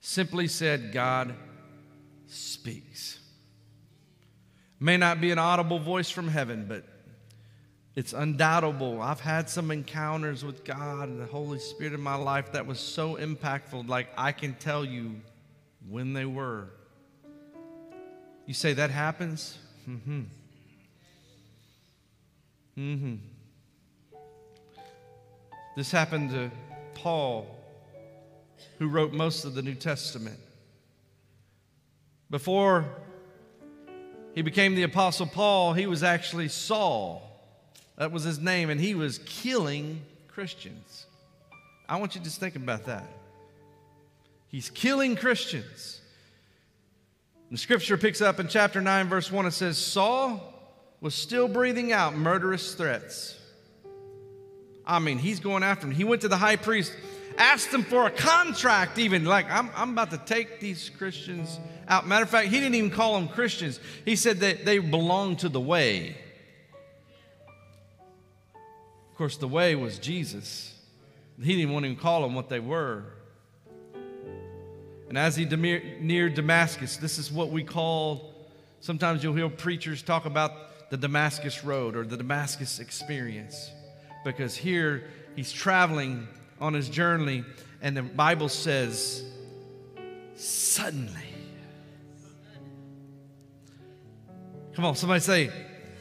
[SPEAKER 1] Simply said, God speaks. May not be an audible voice from heaven, but it's undoubtable. I've had some encounters with God and the Holy Spirit in my life that was so impactful, like I can tell you when they were. You say that happens? Mm-hmm. Mm-hmm. This happened to Paul, who wrote most of the New Testament. Before he became the Apostle Paul, he was actually Saul. That was his name, and he was killing Christians. I want you to just think about that. He's killing Christians. The scripture picks up in chapter 9, verse 1, it says, Saul was still breathing out murderous threats. I mean, he's going after him. He went to the high priest, asked him for a contract, even like, I'm, I'm about to take these Christians out. Matter of fact, he didn't even call them Christians, he said that they belong to the way. Of course, the way was Jesus. He didn't want to even call them what they were. And as he neared Damascus, this is what we call, sometimes you'll hear preachers talk about the Damascus Road or the Damascus experience. Because here he's traveling on his journey, and the Bible says, suddenly. Come on, somebody say,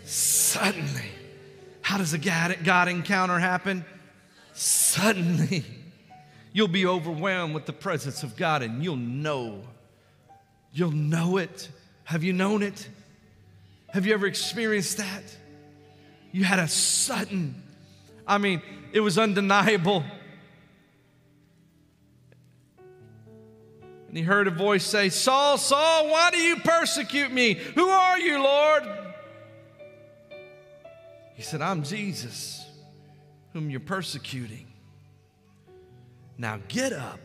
[SPEAKER 1] suddenly. How does a God encounter happen? Suddenly. You'll be overwhelmed with the presence of God and you'll know. You'll know it. Have you known it? Have you ever experienced that? You had a sudden, I mean, it was undeniable. And he heard a voice say, Saul, Saul, why do you persecute me? Who are you, Lord? He said, I'm Jesus, whom you're persecuting. Now get up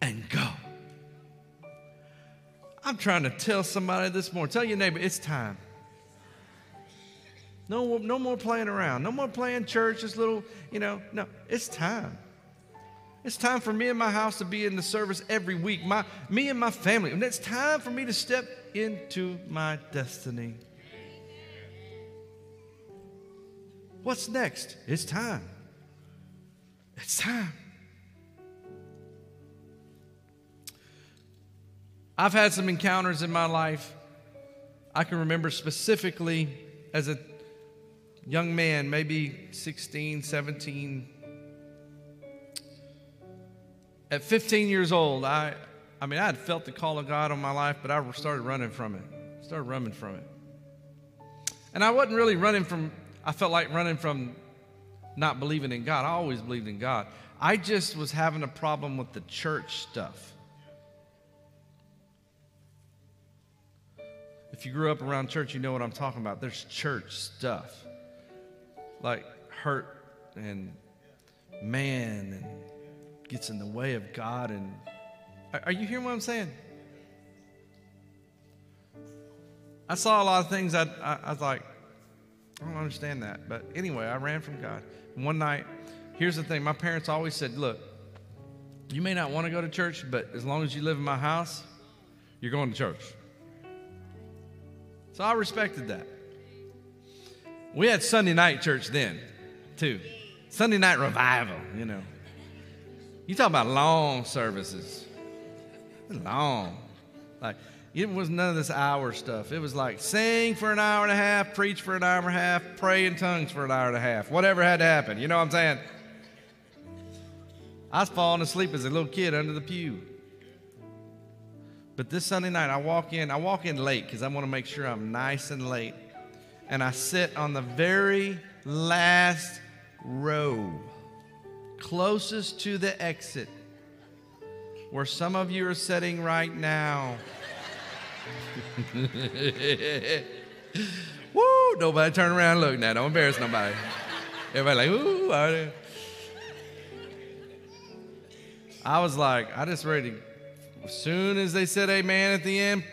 [SPEAKER 1] and go. I'm trying to tell somebody this morning. Tell your neighbor, it's time. No, no more playing around. No more playing church, this little, you know, no, it's time. It's time for me and my house to be in the service every week. My, me and my family. And it's time for me to step into my destiny. What's next? It's time. It's time. I've had some encounters in my life. I can remember specifically as a young man, maybe 16, 17. At 15 years old, I, I mean, I had felt the call of God on my life, but I started running from it. Started running from it. And I wasn't really running from, I felt like running from not believing in God. I always believed in God. I just was having a problem with the church stuff. If you grew up around church, you know what I'm talking about. There's church stuff like hurt and man and gets in the way of God. And are you hearing what I'm saying? I saw a lot of things I, I, I was like, I don't understand that. But anyway, I ran from God. One night, here's the thing my parents always said, Look, you may not want to go to church, but as long as you live in my house, you're going to church. So I respected that. We had Sunday night church then, too. Sunday night revival, you know. You talk about long services. Long. Like, it was none of this hour stuff. It was like sing for an hour and a half, preach for an hour and a half, pray in tongues for an hour and a half. Whatever had to happen. You know what I'm saying? I was falling asleep as a little kid under the pew. But this Sunday night, I walk in. I walk in late because I want to make sure I'm nice and late. And I sit on the very last row, closest to the exit, where some of you are sitting right now. [laughs] Woo! Nobody turn around and look now. Don't embarrass nobody. Everybody like, ooh. I was like, I just ready. To, as soon as they said amen at the end,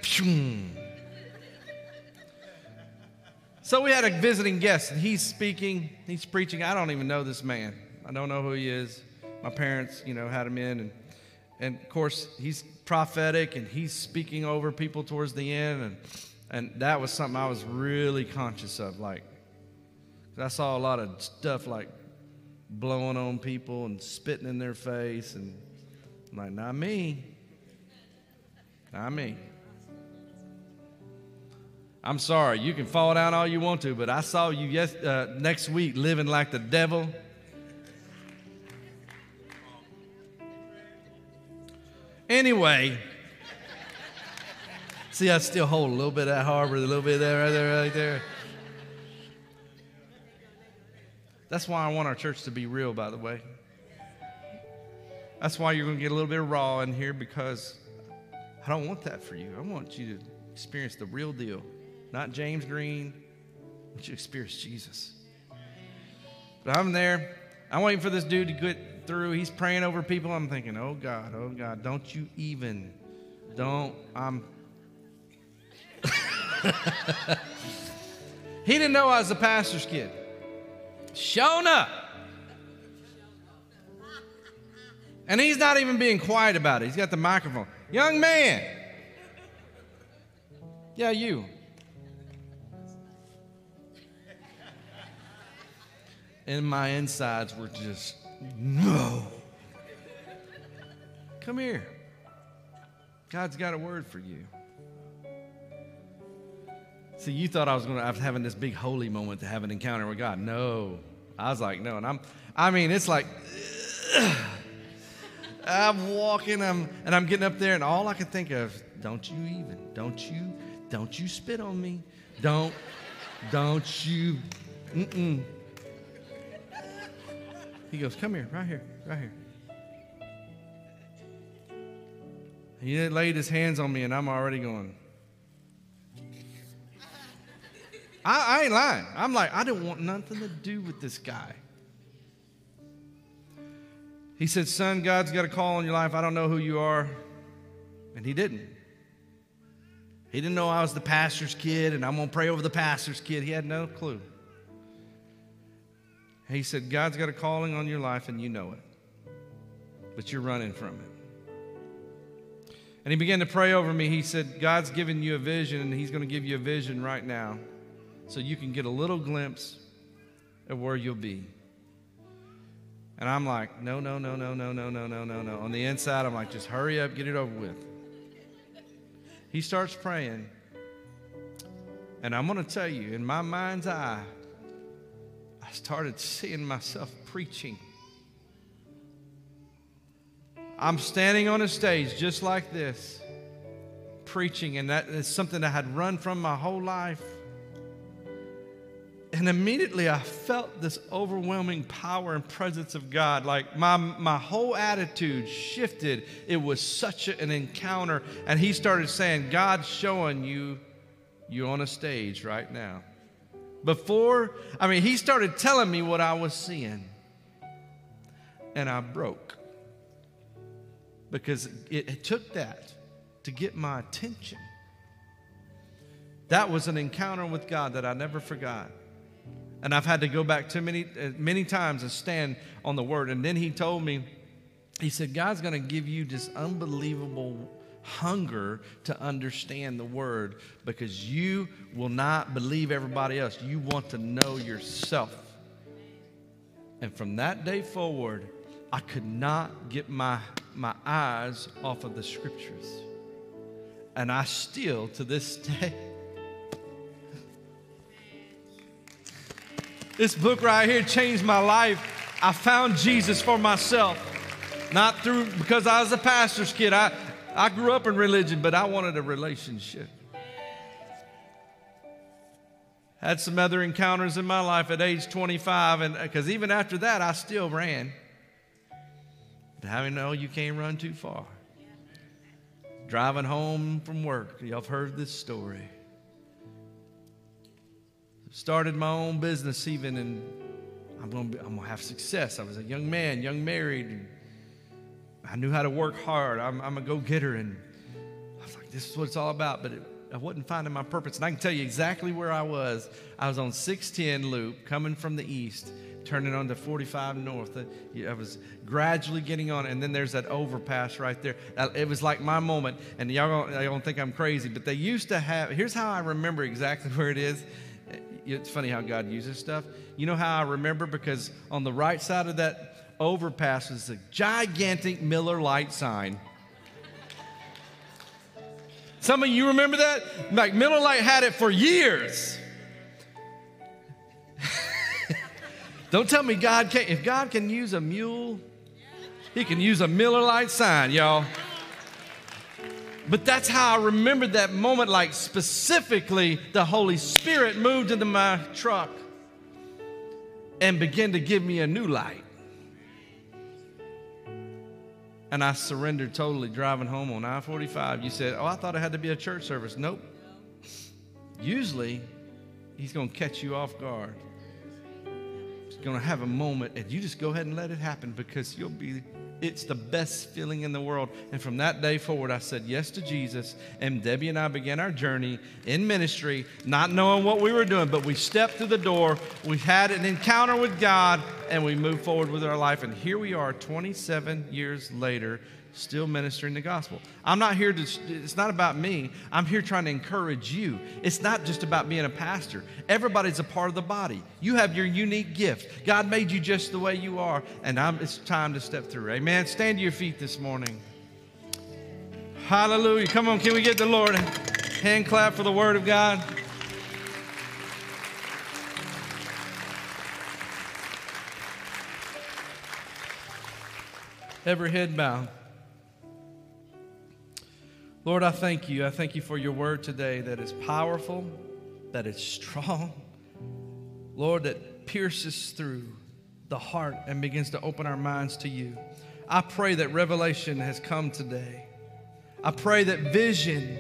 [SPEAKER 1] so we had a visiting guest, and he's speaking, he's preaching. I don't even know this man. I don't know who he is. My parents, you know, had him in, and and of course he's prophetic and he's speaking over people towards the end. And, and that was something I was really conscious of. Like, I saw a lot of stuff like blowing on people and spitting in their face. And I'm like, not me. Not me. I'm sorry, you can fall down all you want to, but I saw you yes, uh, next week living like the devil. Anyway, see, I still hold a little bit of that harbor, a little bit there, right there, right there. That's why I want our church to be real, by the way. That's why you're going to get a little bit raw in here because I don't want that for you. I want you to experience the real deal, not James Green. I want you to experience Jesus. But I'm there. I'm waiting for this dude to get through. He's praying over people. I'm thinking, oh God, oh God, don't you even, don't, I'm. [laughs] he didn't know I was a pastor's kid. Shown up. And he's not even being quiet about it. He's got the microphone. Young man. Yeah, you. And my insides were just, no. Come here. God's got a word for you. See, you thought I was going to, I was having this big holy moment to have an encounter with God. No. I was like, no. And I'm, I mean, it's like, [sighs] I'm walking, I'm, and I'm getting up there, and all I can think of, don't you even, don't you, don't you spit on me. Don't, don't you, mm-mm. He goes, come here, right here, right here. He laid his hands on me, and I'm already going, I, I ain't lying. I'm like, I didn't want nothing to do with this guy. He said, Son, God's got a call on your life. I don't know who you are. And he didn't. He didn't know I was the pastor's kid and I'm going to pray over the pastor's kid. He had no clue. He said, God's got a calling on your life and you know it, but you're running from it. And he began to pray over me. He said, God's given you a vision and he's going to give you a vision right now so you can get a little glimpse of where you'll be. And I'm like, no, no, no, no, no, no, no, no, no, no. On the inside, I'm like, just hurry up, get it over with. He starts praying. And I'm going to tell you, in my mind's eye, I started seeing myself preaching. I'm standing on a stage just like this, preaching, and that is something I had run from my whole life. And immediately I felt this overwhelming power and presence of God. Like my, my whole attitude shifted. It was such an encounter. And he started saying, God's showing you you're on a stage right now. Before, I mean, he started telling me what I was seeing. And I broke. Because it, it took that to get my attention. That was an encounter with God that I never forgot. And I've had to go back too many, uh, many times and stand on the word. And then he told me, he said, God's going to give you this unbelievable hunger to understand the word because you will not believe everybody else. You want to know yourself. And from that day forward, I could not get my, my eyes off of the scriptures. And I still, to this [laughs] day, This book right here changed my life. I found Jesus for myself. Not through because I was a pastor's kid. I, I grew up in religion, but I wanted a relationship. Had some other encounters in my life at age 25, and uh, because even after that, I still ran. But how many know you can't run too far? Driving home from work, y'all have heard this story started my own business even, and I'm going to I'm gonna have success. I was a young man, young married, I knew how to work hard. I'm, I'm a go getter, and I was like, this is what it's all about. But it, I wasn't finding my purpose. And I can tell you exactly where I was. I was on 610 loop coming from the east, turning onto 45 north. Uh, I was gradually getting on, and then there's that overpass right there. It was like my moment. And y'all don't, y'all don't think I'm crazy, but they used to have. Here's how I remember exactly [laughs] where it is it's funny how God uses stuff. You know how I remember? Because on the right side of that overpass is a gigantic Miller Lite sign. Some of you remember that? Like Miller Lite had it for years. [laughs] Don't tell me God can't. If God can use a mule, He can use a Miller Lite sign, y'all. But that's how I remembered that moment, like specifically the Holy Spirit moved into my truck. and began to give me a new light. And I surrendered totally driving home on I 45. You said, Oh, I thought it had to be a church service. Nope. Usually, he's going to catch you off guard. He's going to have a moment, and you just go ahead and let it happen because you'll be it's the best feeling in the world. And from that day forward, I said yes to Jesus. And Debbie and I began our journey in ministry, not knowing what we were doing, but we stepped through the door. We had an encounter with God, and we moved forward with our life. And here we are 27 years later still ministering the gospel. I'm not here to, it's not about me. I'm here trying to encourage you. It's not just about being a pastor. Everybody's a part of the body. You have your unique gift. God made you just the way you are, and I'm, it's time to step through. Amen. Stand to your feet this morning. Hallelujah. Come on, can we get the Lord hand clap for the word of God? Every head bowed. Lord, I thank you. I thank you for your word today that is powerful, that is strong. Lord, that pierces through the heart and begins to open our minds to you. I pray that revelation has come today. I pray that vision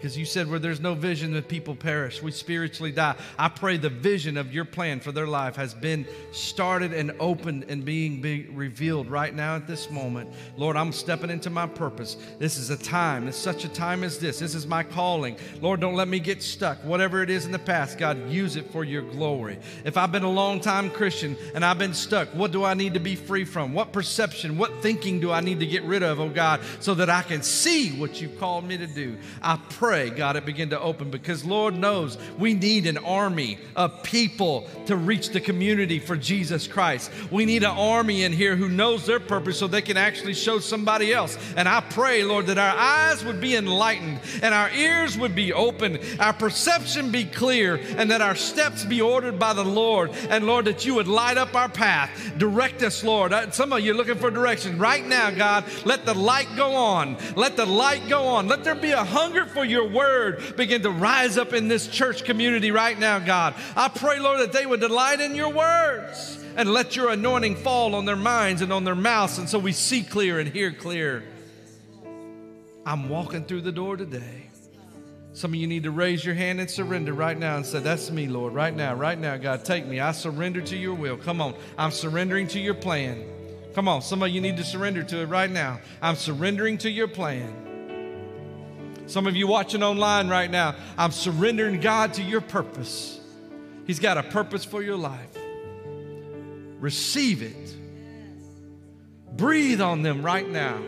[SPEAKER 1] because you said where there's no vision, the people perish. We spiritually die. I pray the vision of your plan for their life has been started and opened and being, being revealed right now at this moment. Lord, I'm stepping into my purpose. This is a time, it's such a time as this. This is my calling. Lord, don't let me get stuck. Whatever it is in the past, God, use it for your glory. If I've been a long time Christian and I've been stuck, what do I need to be free from? What perception, what thinking do I need to get rid of, oh God, so that I can see what you've called me to do? I pray pray, God, it begin to open because Lord knows we need an army of people to reach the community for Jesus Christ. We need an army in here who knows their purpose so they can actually show somebody else. And I pray, Lord, that our eyes would be enlightened and our ears would be open, our perception be clear, and that our steps be ordered by the Lord. And Lord, that you would light up our path. Direct us, Lord. Uh, some of you are looking for direction. Right now, God, let the light go on. Let the light go on. Let there be a hunger for your your word begin to rise up in this church community right now, God. I pray, Lord, that they would delight in your words and let your anointing fall on their minds and on their mouths, and so we see clear and hear clear. I'm walking through the door today. Some of you need to raise your hand and surrender right now and say, That's me, Lord, right now, right now, God, take me. I surrender to your will. Come on, I'm surrendering to your plan. Come on, some of you need to surrender to it right now. I'm surrendering to your plan. Some of you watching online right now, I'm surrendering God to your purpose. He's got a purpose for your life. Receive it. Breathe on them right now.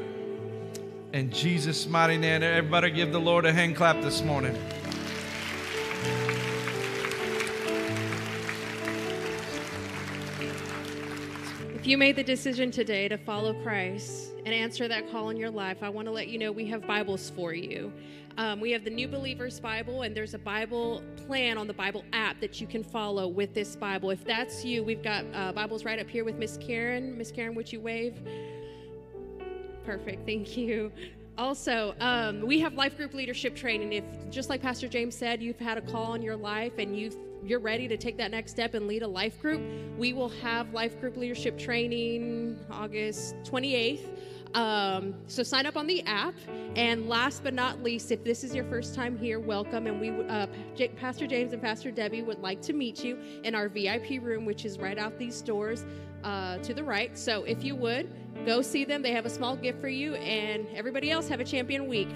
[SPEAKER 1] In Jesus' mighty name, everybody give the Lord a hand clap this morning.
[SPEAKER 2] If you made the decision today to follow Christ and answer that call in your life, I want to let you know we have Bibles for you. Um, we have the New Believers Bible, and there's a Bible plan on the Bible app that you can follow with this Bible. If that's you, we've got uh, Bibles right up here with Miss Karen. Miss Karen, would you wave? Perfect, thank you. Also, um, we have life group leadership training. If, just like Pastor James said, you've had a call in your life and you've you're ready to take that next step and lead a life group, we will have life group leadership training August 28th. Um, so sign up on the app. And last but not least, if this is your first time here, welcome. And we, uh, J- Pastor James and Pastor Debbie would like to meet you in our VIP room, which is right out these doors uh, to the right. So if you would, go see them. They have a small gift for you. And everybody else, have a champion week.